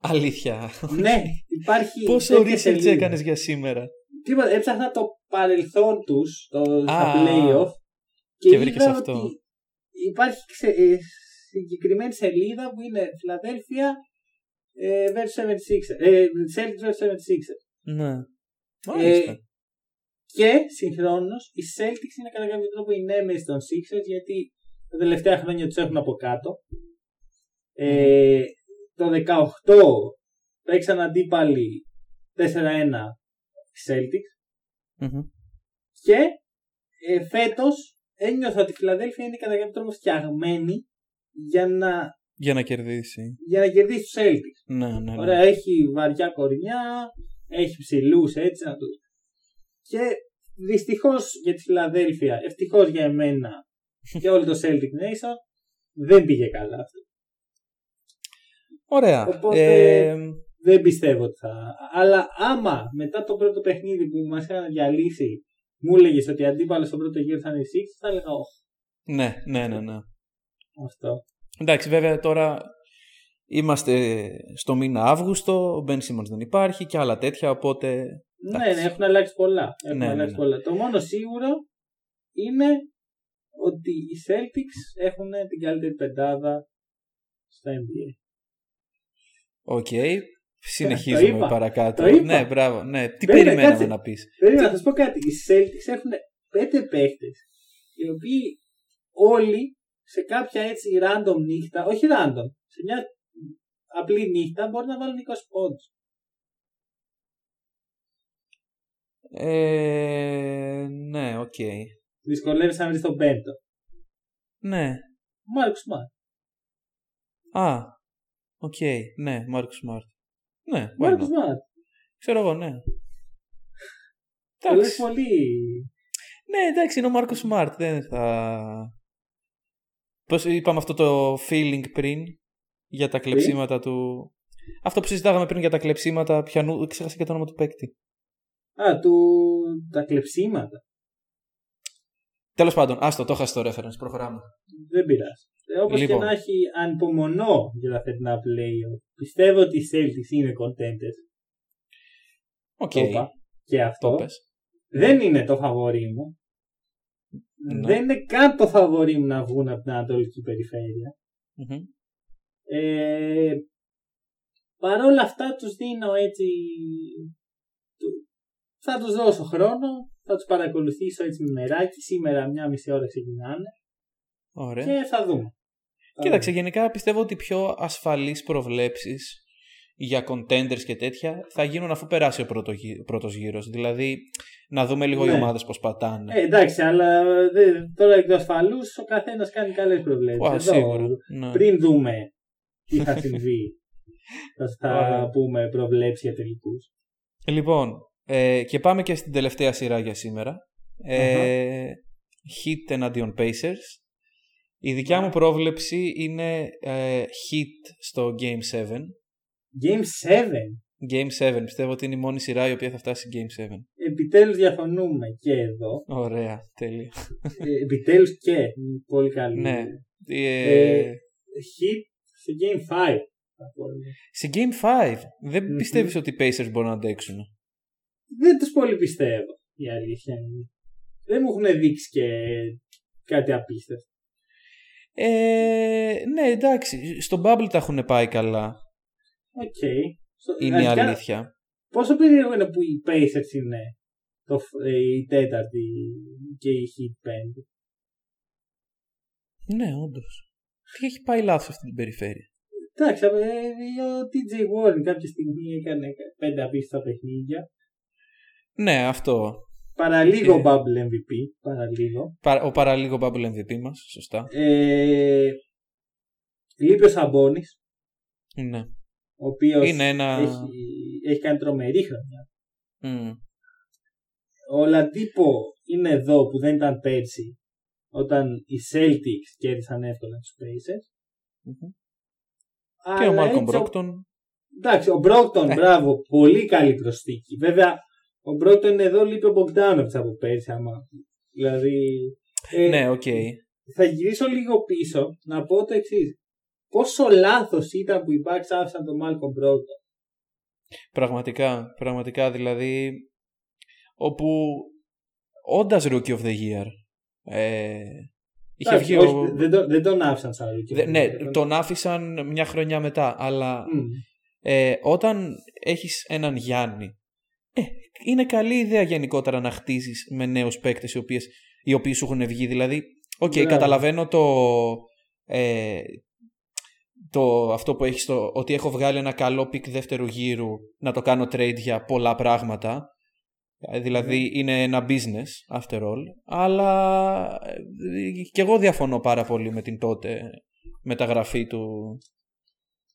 Αλήθεια. ναι, υπάρχει. [LAUGHS] Πόσο τέτοια research σελίδα. έκανες για σήμερα; Τίποτα, έψαχνα το παρελθόν τους στα Α, playoff και και, βρήκες είδα αυτό. ότι υπάρχει ξε, ε, συγκεκριμένη σελίδα που είναι Philadelphia ε, vs 76ers. Ε, Celtics vs 76ers. Ναι. Μάλιστα. Ε, και συγχρόνως οι Celtics είναι κατά κάποιο τρόπο οι νέμες των Sixers γιατί τα τελευταία χρόνια τους έχουν από κάτω. Ε, το 18 παίξαν αντίπαλοι 4-1 οι Celtics Μμμ. και ε, φέτος ένιωθα ότι η Φιλαδέλφια είναι κατά κάποιο τρόπο φτιαγμένη για να, Για να κερδίσει. για να κερδίσει τους Celtics. Ναι, ναι, ναι. Ωραία, έχει βαριά κορμιά, έχει ψηλούς έτσι να του. Και δυστυχώς για τη Φιλαδέλφια, ευτυχώς για εμένα [LAUGHS] και όλο το Celtic Nation, δεν πήγε καλά αυτό. Ωραία. Οπότε- Ε, Δεν πιστεύω ότι θα. Αλλά άμα μετά το πρώτο παιχνίδι που μας είχαν διαλύσει, μου έλεγες ότι αντίπαλο στο πρώτο γύρο θα είναι η Six, θα έλεγα όχι. ναι, ναι, ναι, ναι. Αυτό. Εντάξει, βέβαια τώρα είμαστε στο μήνα Αύγουστο, ο Μπεν Σίμονς δεν υπάρχει και άλλα τέτοια, οπότε Ναι, ναι, έχουν αλλάξει πολλά. Έχουν Ναι, ναι, αλλάξει ναι. πολλά. Το μόνο σίγουρο είναι ότι οι Celtics έχουν την καλύτερη πεντάδα στα NBA. Οκ. Συνεχίζουμε είπα. παρακάτω. Το είπα. Ναι, μπράβο. Ναι. Τι Περίμενε, περιμέναμε κάτσε. να πεις. Πρέπει να σας πω κάτι. Οι Celtics έχουν πέντε παίχτες οι οποίοι όλοι σε κάποια έτσι random νύχτα, όχι random, σε μια απλή νύχτα μπορεί να βάλουν 20 πόντους. Ε, ναι, οκ. Δυσκολεύεσαι να βρεις τον πέμπτο. Ναι. Μάρκους Σμαρτ. Α, οκ. Ναι, Μάρκους Σμαρτ. Ναι, why Μάρκους not. Σμαρτ. Ξέρω εγώ, ναι. Το λες Εντάξει. πολύ. Ναι, εντάξει, είναι ο Μάρκους Σμαρτ. Δεν θα. Πώς είπαμε αυτό το feeling πριν για τα κλεψίματα του. Αυτό που συζητάγαμε πριν για τα κλεψίματα, πιανού. Ξέχασα και το όνομα του παίκτη. Α, του... τα κλεψίματα. Τέλος πάντων, άστο, το είχα στο reference. Προχωράμε. Δεν πειράζει. Όπως Λοιπόν. και να έχει, ανυπομονώ για τα φετινά playoff. Πιστεύω ότι οι Celtics είναι contenders. Οκ. Το είπα. Και αυτό. Το πες. Δεν είναι το φαβορί μου. Ναι. Δεν είναι καν το φαβορί μου να βγουν από την Ανατολική Περιφέρεια. Μμμ. Ε, Παρ' όλα αυτά τους δίνω έτσι... του- Θα τους δώσω χρόνο, θα τους παρακολουθήσω έτσι με μεράκι. Σήμερα μια μισή ώρα ξεκινάνε Ωραία. και θα δούμε. Κοίταξε, γενικά πιστεύω ότι οι πιο ασφαλείς προβλέψεις για contenders και τέτοια θα γίνουν αφού περάσει ο πρώτο, γύ- πρώτος γύρος. Δηλαδή, να δούμε λίγο οι Ναι. ομάδες πώς πατάνε. Ε, εντάξει, αλλά δε, τώρα εκ του ασφαλούς ο καθένας κάνει καλές προβλέψεις. Ω, σίγουρα. Ναι. Πριν δούμε τι θα [LAUGHS] συμβεί, θα, θα Ωραία. πούμε προβλέψεις για τελικούς. Λοιπόν, ε, και πάμε και στην τελευταία σειρά για σήμερα. Ε, Hit εναντίον Pacers. Η δικιά μου πρόβλεψη είναι ε, Hit στο Game 7. Game 7. Game 7. Πιστεύω ότι είναι η μόνη σειρά η οποία θα φτάσει Game 7. Επιτέλους διαφωνούμε και εδώ. Ωραία, τέλεια. ε, Επιτέλους και. Πολύ καλή. ναι. Ε, Ε, Hit σε Game 5. θα πω εγώ. σε Game 5 δεν Μμμ. πιστεύεις ότι οι Pacers μπορούν να αντέξουν; Δεν τους πολύ πιστεύω. Η αλήθεια είναι. Δεν μου έχουν δείξει και κάτι απίστευτο. Ε, ναι, εντάξει. Στο Bubble τα έχουν πάει καλά. Οκ. Στο- Είναι η αρχικά, αλήθεια. Πόσο περίεργο είναι που οι Pacers είναι το, φ- ε, οι τέταρτοι και οι Heat πέμπτοι; Ναι, όντως. Τι έχει πάει λάθος αυτή την περιφέρεια. Εντάξει, ε, ο TJ Warren κάποια στιγμή έκανε πέντε απίστευτα παιχνίδια. Ναι, αυτό. Παραλίγο Και- Bubble MVP. Παραλίγο. Πα- Ο παραλίγο Bubble MVP μας, σωστά. Ε, λείπει ο Σαμπόνης, Ναι. ο οποίος Είναι ένα. έχει, έχει κάνει τρομερή χρονιά. Μμ. Ο Ολαντίπο είναι εδώ που δεν ήταν πέρσι όταν οι Celtics κέρδισαν εύκολα τους Pacers. Μμμ. Και ο Αλλά Μάλκομ έτσι, Μπρόγκντον. Εντάξει, ο Μπρόγκντον, Ε. μπράβο, πολύ καλή προσθήκη. Βέβαια, ο Μπρόγκντον είναι εδώ, λείπει ο Μπογκδάνοβιτς από πέρσι, άμα. Δηλαδή. ε, Ναι, οκ. Θα γυρίσω λίγο πίσω να πω το εξής. Πόσο λάθος ήταν που οι Bucks άφησαν τον Μάλκομ Μπρόγκντον. Πραγματικά, πραγματικά δηλαδή. Όπου όντας Rookie of the Year. Ε, είχε Εντάξει, βγει όχι, ο... δεν, τον, δεν τον άφησαν σαν rookie. Δε- ναι, τον άφησαν μια χρονιά μετά, αλλά Μμ. ε, όταν έχεις έναν Γιάννη, ε, είναι καλή ιδέα γενικότερα να χτίζεις με νέους παίκτες οι, οποίες, οι οποίοι σου έχουν βγει. Δηλαδή, οκ, Μπράβο. καταλαβαίνω το, ε, το αυτό που έχεις, το, ότι έχω βγάλει ένα καλό pick δεύτερου γύρου να το κάνω trade για πολλά πράγματα. Ε, Δηλαδή είναι ένα business after all. Αλλά ε, και εγώ διαφωνώ πάρα πολύ με την τότε μεταγραφή του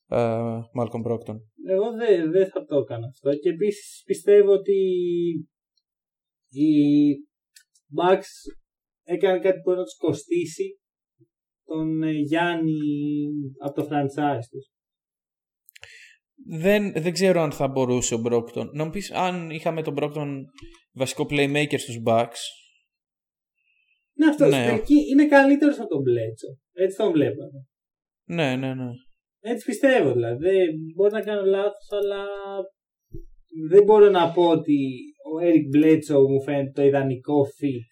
ε, Malcolm Brockton. Εγώ δεν δεν θα το έκανα αυτό. Και επίσης πιστεύω ότι οι Bucks έκαναν κάτι που μπορεί να τους κοστίσει τον ε, Γιάννη από το franchise τους. Δεν, δεν ξέρω αν θα μπορούσε ο Brockton. Να μου πεις αν είχαμε τον Brockton βασικό playmaker στους Bucks. Ναι, αυτός Ναι. στην τελική είναι καλύτερος από τον Μπλέτσο. Έτσι τον βλέπαμε. Ναι, ναι, ναι. Έτσι πιστεύω δηλαδή. Δεν, μπορεί να κάνω λάθος, αλλά δεν μπορώ να πω ότι ο Eric Bledsoe μου φαίνεται το ιδανικό fit.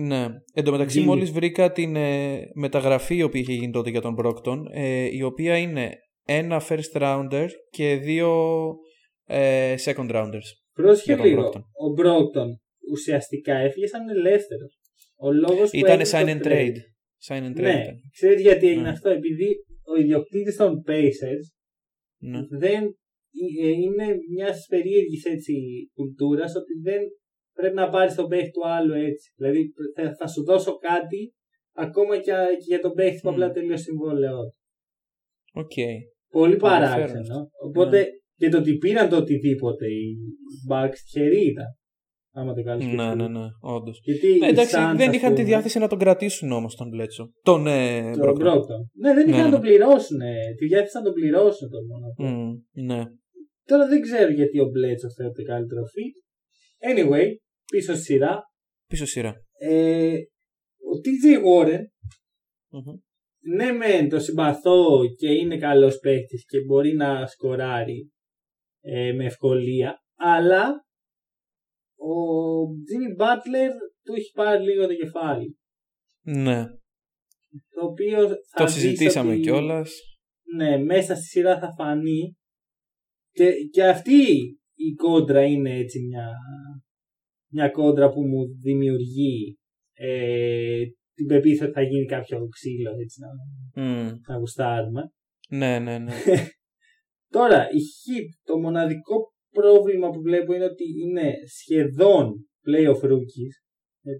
Ναι. Εν τω μεταξύ, Δίνει. μόλις βρήκα την ε, μεταγραφή η οποία είχε γίνει τότε για τον Brockton, ε, η οποία είναι ένα first rounder και δύο ε, second rounders. Πρόσεχε Για τον λίγο. Brockton. Ο Μπρόκτον ουσιαστικά έφυγε σαν ελεύθερος. Ο λόγος που Ήτανε έγινε sign το and trade. Sign and trade. Ναι, ήταν. ξέρεις γιατί έγινε Ναι. αυτό. Επειδή ο ιδιοκτήτης των Pacers Ναι. δεν ε, είναι μιας περίεργης έτσι κουλτούρας ότι δεν πρέπει να πάρεις τον παίχτη του άλλου έτσι. Δηλαδή θα, θα σου δώσω κάτι ακόμα και, και για τον παίχτη που Μμ. απλά τελείωσε συμβόλαιό του. Οκ. Πολύ Ενδιαφέρον παράξενο. αυτό. Οπότε Ναι. και το ότι πήραν το οτιδήποτε οι Bucks τυχεροί ήταν. Άμα το κάνεις Ναι, ναι, ναι, όντως. Γιατί Ναι, οι εντάξει, Suns, δεν ας είχαν τη πούμε, διάθεση να τον κρατήσουν όμως τον Μπλέτσο. Τον ε, Το Brockton. Brockton. Ναι, δεν είχαν Ναι, να τον ναι. πληρώσουν. Τη διάθεση να τον πληρώσουν το μόνο. αυτό. Μμ, ναι. Τώρα δεν ξέρω γιατί ο Μπλέτσο φέρεται καλύτερο fit. Anyway, πίσω στη σειρά. Πίσω σειρά. Ε, ο TJ Warren Μμμ. ναι μεν το συμπαθώ και είναι καλός παίχτης και μπορεί να σκοράρει ε, με ευκολία, αλλά ο Jimmy Butler του έχει πάρει λίγο το κεφάλι. Ναι. Το οποίο θα Το συζητήσαμε ότι, κιόλας. Ναι, μέσα στη σειρά θα φανεί. Και, και αυτή η κόντρα είναι έτσι μια, μια κόντρα που μου δημιουργεί ε, την πεποίθηση ότι θα γίνει κάποιο ξύλο έτσι να, να γουστάρουμε. Ναι, ναι, ναι. [LAUGHS] Τώρα, η Heat, το μοναδικό πρόβλημα που βλέπω είναι ότι είναι σχεδόν playoff rookies. Ε,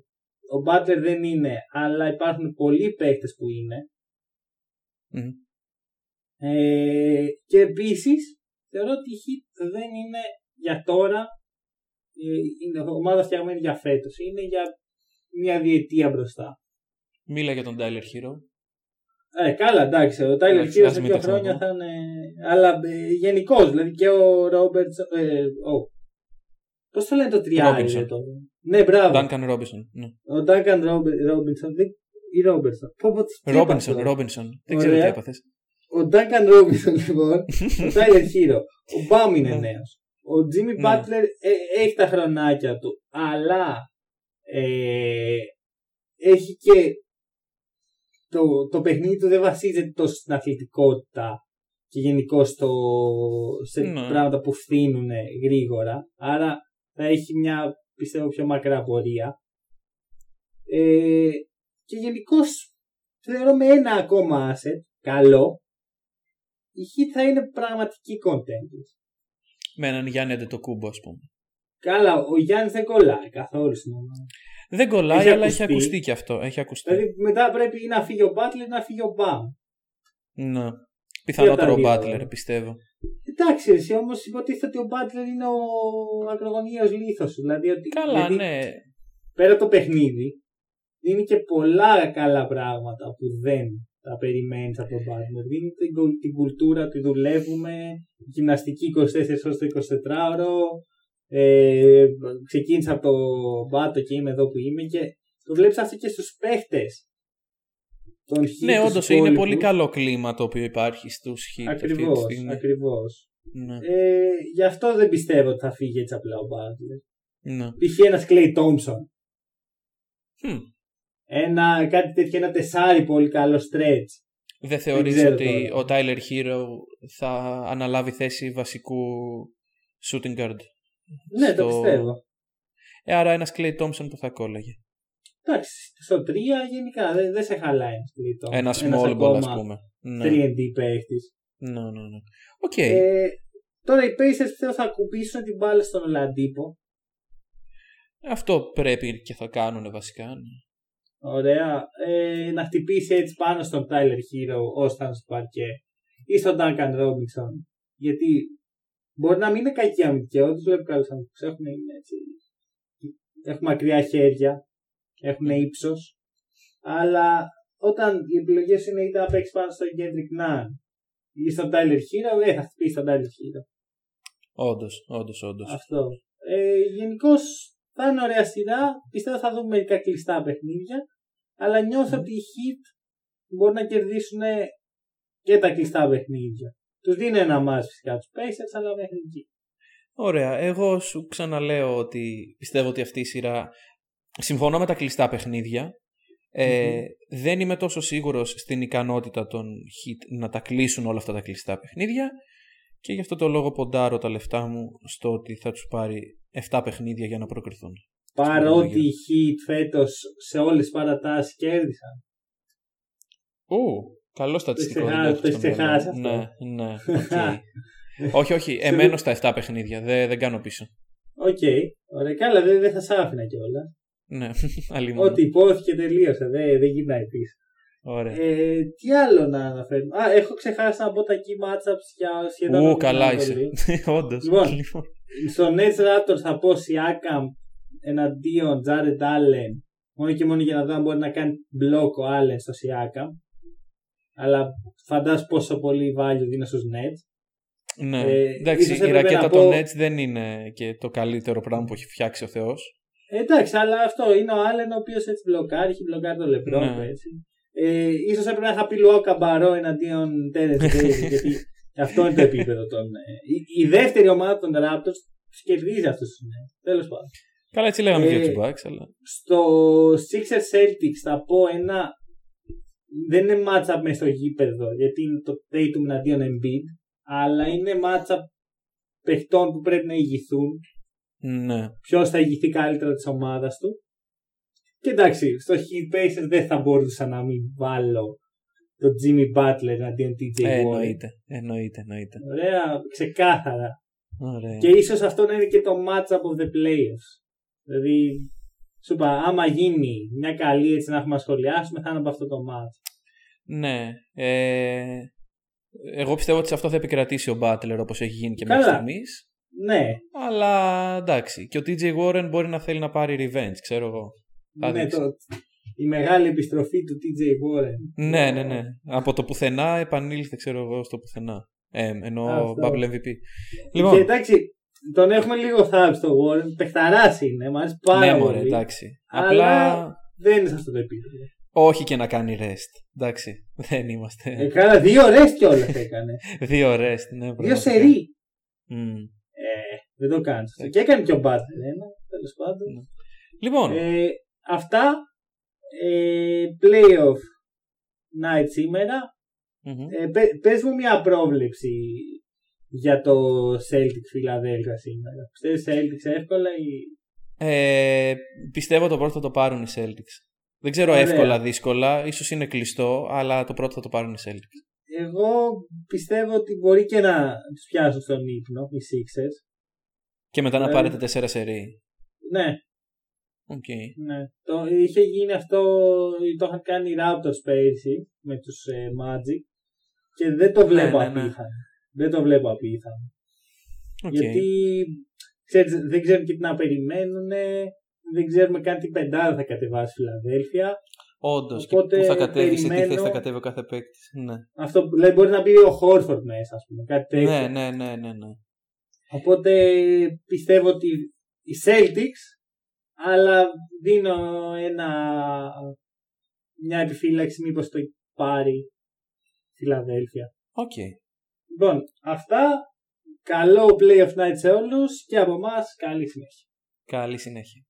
Ο Butler δεν είναι, αλλά υπάρχουν πολλοί παίκτες που είναι. Μμμ. Ε, και επίσης θεωρώ ότι η Heat δεν είναι για τώρα ε, είναι ομάδα φτιαγμένη για φέτος. Είναι για μια διετία μπροστά. Μίλα για τον Tyler Hero. Ε, καλά, εντάξει. Ο Tyler Εντάξει, Hero ας σε μην δύο το χρόνια ξαναπώ. θα είναι. Αλλά ε, γενικώς, δηλαδή και ο Ρόμπερτς. Ε, ο... Πώς το λένε το τριάρι Robinson. ρε, το. Ναι, μπράβο. Duncan Robinson. Ναι. Ο Duncan Robinson δεν- ή Robertson. Πω, πω, τι είπα Robinson, τώρα; Robinson. Δεν ξέρω Ωραία. τι έπαθες. Ο Duncan Robinson [LAUGHS] λοιπόν, ο Tyler Hero, ο Μπαμ είναι Ναι. νέος. Ο Jimmy Ναι. Butler ε, έχει τα χρονάκια του, αλλά ε, έχει και το, το παιχνίδι του δεν βασίζεται τόσο στην αθλητικότητα και γενικώ σε Ναι. πράγματα που φθήνουν γρήγορα. Άρα θα έχει μια πιστεύω πιο μακρά πορεία. Ε, και γενικώ θεωρώ με ένα ακόμα asset καλό η Heat θα είναι πραγματική contenders. Με έναν Γιάννη Αντετοκούμπο, ας πούμε. Καλά, ο Γιάννης δεν κολλάει καθόλου στην ομάδα. Δεν κολλάει, Έχει αλλά ακουστεί. έχει ακουστεί και αυτό. Έχει ακουστεί. Δηλαδή μετά πρέπει ή να φύγει ο Butler ή να φύγει ο Μπαμ. Ναι. Πιθανότερο ο δύο, Butler, ε. πιστεύω. Εντάξει, εσύ όμως υποτίθεται ότι ο Butler είναι ο ακρογωνίος λίθος σου. Δηλαδή ότι Καλά, γιατί ναι. πέρα από το παιχνίδι δίνει και πολλά καλά πράγματα που δεν τα περιμένεις από τον Butler. Δίνει την, κου- την κουλτούρα του δουλεύουμε, γυμναστική 24 ώρες το 24ωρο. Ε, ξεκίνησα από το μπάτο και είμαι εδώ που είμαι και το βλέπεις αυτό και στους παίχτες. Τον Heat, Ναι, τους όντως είναι υπόλοιπους. πολύ καλό κλίμα το οποίο υπάρχει στους Heat αυτή τη Ακριβώς, στιγμή. ακριβώς. Ναι. Ε, γι' αυτό δεν πιστεύω ότι θα φύγει έτσι απλά ο Butler. ναι. Π.χ. ένας Clay Thompson. Hm. Ένα, κάτι τέτοιο, ένα τεσάρι πολύ καλό stretch. Δεν θεωρείς ξέρω ότι τώρα. ο Tyler Herro θα αναλάβει θέση βασικού shooting guard; Ναι, το στο- πιστεύω. Ε, άρα ένας Klay Thompson που θα κόλλαγε. Εντάξει, στο 3 γενικά δεν, δεν σε χαλάει ένας Klay Thompson. Ένα Ένας small ball ας ακόμα πούμε. Ναι, 3&D παίχτης. ναι, ναι. ναι. Οκ. Ε, τώρα οι Pacers πιστεύω θα ακουμπήσουν την μπάλα στον Ολαντίπο. Αυτό πρέπει και θα κάνουν βασικά. ναι. Ωραία. Ε, να χτυπήσει έτσι πάνω στον Tyler Hero όσο ήταν στο παρκέ ή στον Duncan Robinson. Γιατί μπορεί να μην είναι κακοί αμυντικοί, δεν του βλέπω καλού αμυντικού. Έχουν, είναι έτσι, έχουν μακριά χέρια, έχουν ύψος. Αλλά όταν οι επιλογές είναι είτε να παίξεις πάνω στον Kendrick Nunn ή στον Tyler Hero, δεν θα χτυπήσει τον Tyler Hero. Όντως, όντως, όντως. Αυτό. Ε, Γενικώς θα είναι ωραία σειρά. Πιστεύω θα δούμε μερικά κλειστά παιχνίδια. Αλλά νιώθω ότι οι Heat μπορούν να κερδίσουν και τα κλειστά παιχνίδια. Του δίνει ένα μάτς φυσικά του Pacers, αλλά μέχρι εκεί. Ωραία. Εγώ σου ξαναλέω ότι πιστεύω ότι αυτή η σειρά. Συμφωνώ με τα κλειστά παιχνίδια. Ε, Δεν είμαι τόσο σίγουρος στην ικανότητα των hit να τα κλείσουν όλα αυτά τα κλειστά παιχνίδια και γι' αυτό το λόγο ποντάρω τα λεφτά μου στο ότι θα τους πάρει 7 παιχνίδια για να προκριθούν. Παρότι οι Heat φέτος σε όλες τις παρατάσεις κέρδισαν. Ου, καλό στατιστικό. ξεχάσει- δεν το το έχω στο έχεις μυαλό ξεχάσει μου. αυτό. Ναι, ναι, [LAUGHS] οκ. όχι, όχι, εμένω στα 7 παιχνίδια, δεν, δεν κάνω πίσω. Οκ, ωραία, καλά, δεν, δεν θα σ' άφηνα κιόλας. Ναι, [LAUGHS] αλίμονο. Ό,τι ειπώθηκε τελείωσε, δεν, δεν γυρνάει πίσω. Ωραία. Ε, τι άλλο να αναφέρουμε; Α, έχω ξεχάσει να πω τα key matchups για σχεδόν. Ου, όλη την καλά είσαι. Ανατολή. [LAUGHS] Όντως. Λοιπόν. Λοιπόν. Στο Nets Raptors θα πω Siakam εναντίον Jared Allen. Μόνο και μόνο για να δω αν μπορεί να κάνει μπλοκ ο Allen στο Siakam. Αλλά φαντάζομαι πόσο πολύ value δίνω στους Nets. Ναι. Ε, Εντάξει, ίσως η έπρεπε ρακέτα να των πω- Nets δεν είναι και το καλύτερο πράγμα που έχει φτιάξει ο Θεός. Ε, εντάξει, αλλά αυτό είναι ο Allen ο οποίος έτσι μπλοκάρει, έχει μπλοκάρει το LeBron Ναι. του έτσι. Ε, ίσως έπρεπε να είχα πει Λουάο Καμπαρό εναντίον Τέρες [LAUGHS] γιατί αυτό είναι το επίπεδο των. ε, η, η δεύτερη ομάδα των Raptors τους κερδίζει αυτούς τους νέου. Τέλος πάντων. Καλά, έτσι λέγαμε Ε, και για τους Bucks, αλλά. Στο Sixers Celtics θα πω ένα. Δεν είναι matchup μες στο γήπεδο γιατί είναι το Tatum εναντίον Embiid, αλλά είναι matchup παιχτών που πρέπει να ηγηθούν. Ναι. Ποιος θα ηγηθεί καλύτερα της ομάδας του. Και εντάξει, στο Heat Pacers δεν θα μπορούσα να μην βάλω τον Jimmy Butler εναντίον TJ Ε, Warren. εννοείται. Εννοείται, εννοείται. Ωραία, ξεκάθαρα. Ωραία. Και ίσως αυτό να είναι και το matchup of the players. Δηλαδή, σου είπα, άμα γίνει μια καλή έτσι να έχουμε να σχολιάσουμε, θα είναι από αυτό το match. Ναι. Ε, εγώ πιστεύω ότι σε αυτό θα επικρατήσει ο Butler όπως έχει γίνει και μέχρι Καλά. στιγμής. Ναι, Αλλά εντάξει. Και ο TJ Warren μπορεί να θέλει να πάρει revenge, ξέρω εγώ. Θα ναι δείξει. το, η μεγάλη επιστροφή του TJ Warren. Ναι, ναι, ναι. Από το πουθενά επανήλθε, ξέρω εγώ, στο πουθενά. Ε, εννοώ Αυτό. Bubble MVP. Και Λοιπόν, εντάξει, τον έχουμε λίγο θάψει στο Warren. Πεχταράς είναι, μου αρέσει πάρα ναι, πολύ. μωρέ, εντάξει. Αλλά- Απλά Δεν είναι σε αυτό το επίπεδο. όχι και να κάνει rest. Εντάξει, δεν είμαστε. Ε, κάνα δύο ώρες κιόλας έκανε. [LAUGHS] Δύο rest, ναι, δύο πραγματικά. σερί. Μμ. Ε, δεν το κάνεις. Και έκανε και ο Butler ένα, τέλος πάντων. Λοιπόν, Ε, αυτά. Ε, playoff night σήμερα. μμμ. Ε, πε- πες μου μια πρόβλεψη για το Celtic Philadelphia σήμερα. Πιστεύεις Celtics εύκολα ή... Ε, πιστεύω το πρώτο θα το πάρουν οι Celtics. Δεν ξέρω Ωραία. εύκολα, δύσκολα. Ίσως είναι κλειστό, αλλά το πρώτο θα το πάρουν οι Celtics. Εγώ πιστεύω ότι μπορεί και να τους πιάσουν στον ύπνο οι Sixers. Και μετά να Ε. πάρετε τέσσερα σερί. Ναι, Οκ. ναι. Το, είχε γίνει αυτό, το είχαν κάνει οι Raptors πέρυσι με τους ε, Magic και δεν το βλέπω ναι, ναι. απίθανο. Δεν το βλέπω απίθανο. Οκ. Γιατί ξέρεις, δεν ξέρουν και τι να περιμένουν, δεν ξέρουμε καν τι πεντάδα θα κατεβάσει η Φιλαδέλφια. Όντως. Και Οπότε πού θα κατέβει, σε τι περιμένω- θέση θα κατέβει ο κάθε παίκτης. Ναι. Αυτό που δηλαδή μπορεί να μπει ο Χόρφορντ μέσα, ας πούμε. Κάτι τέτοιο. ναι, ναι, ναι, ναι, ναι. Οπότε πιστεύω ότι οι Celtics, αλλά δίνω ένα, μια επιφύλαξη μήπως το πάρει η Φιλαδέλφια. Οκ. Λοιπόν, αυτά. Καλό play of night σε όλους και από εμάς καλή συνέχεια. Καλή συνέχεια.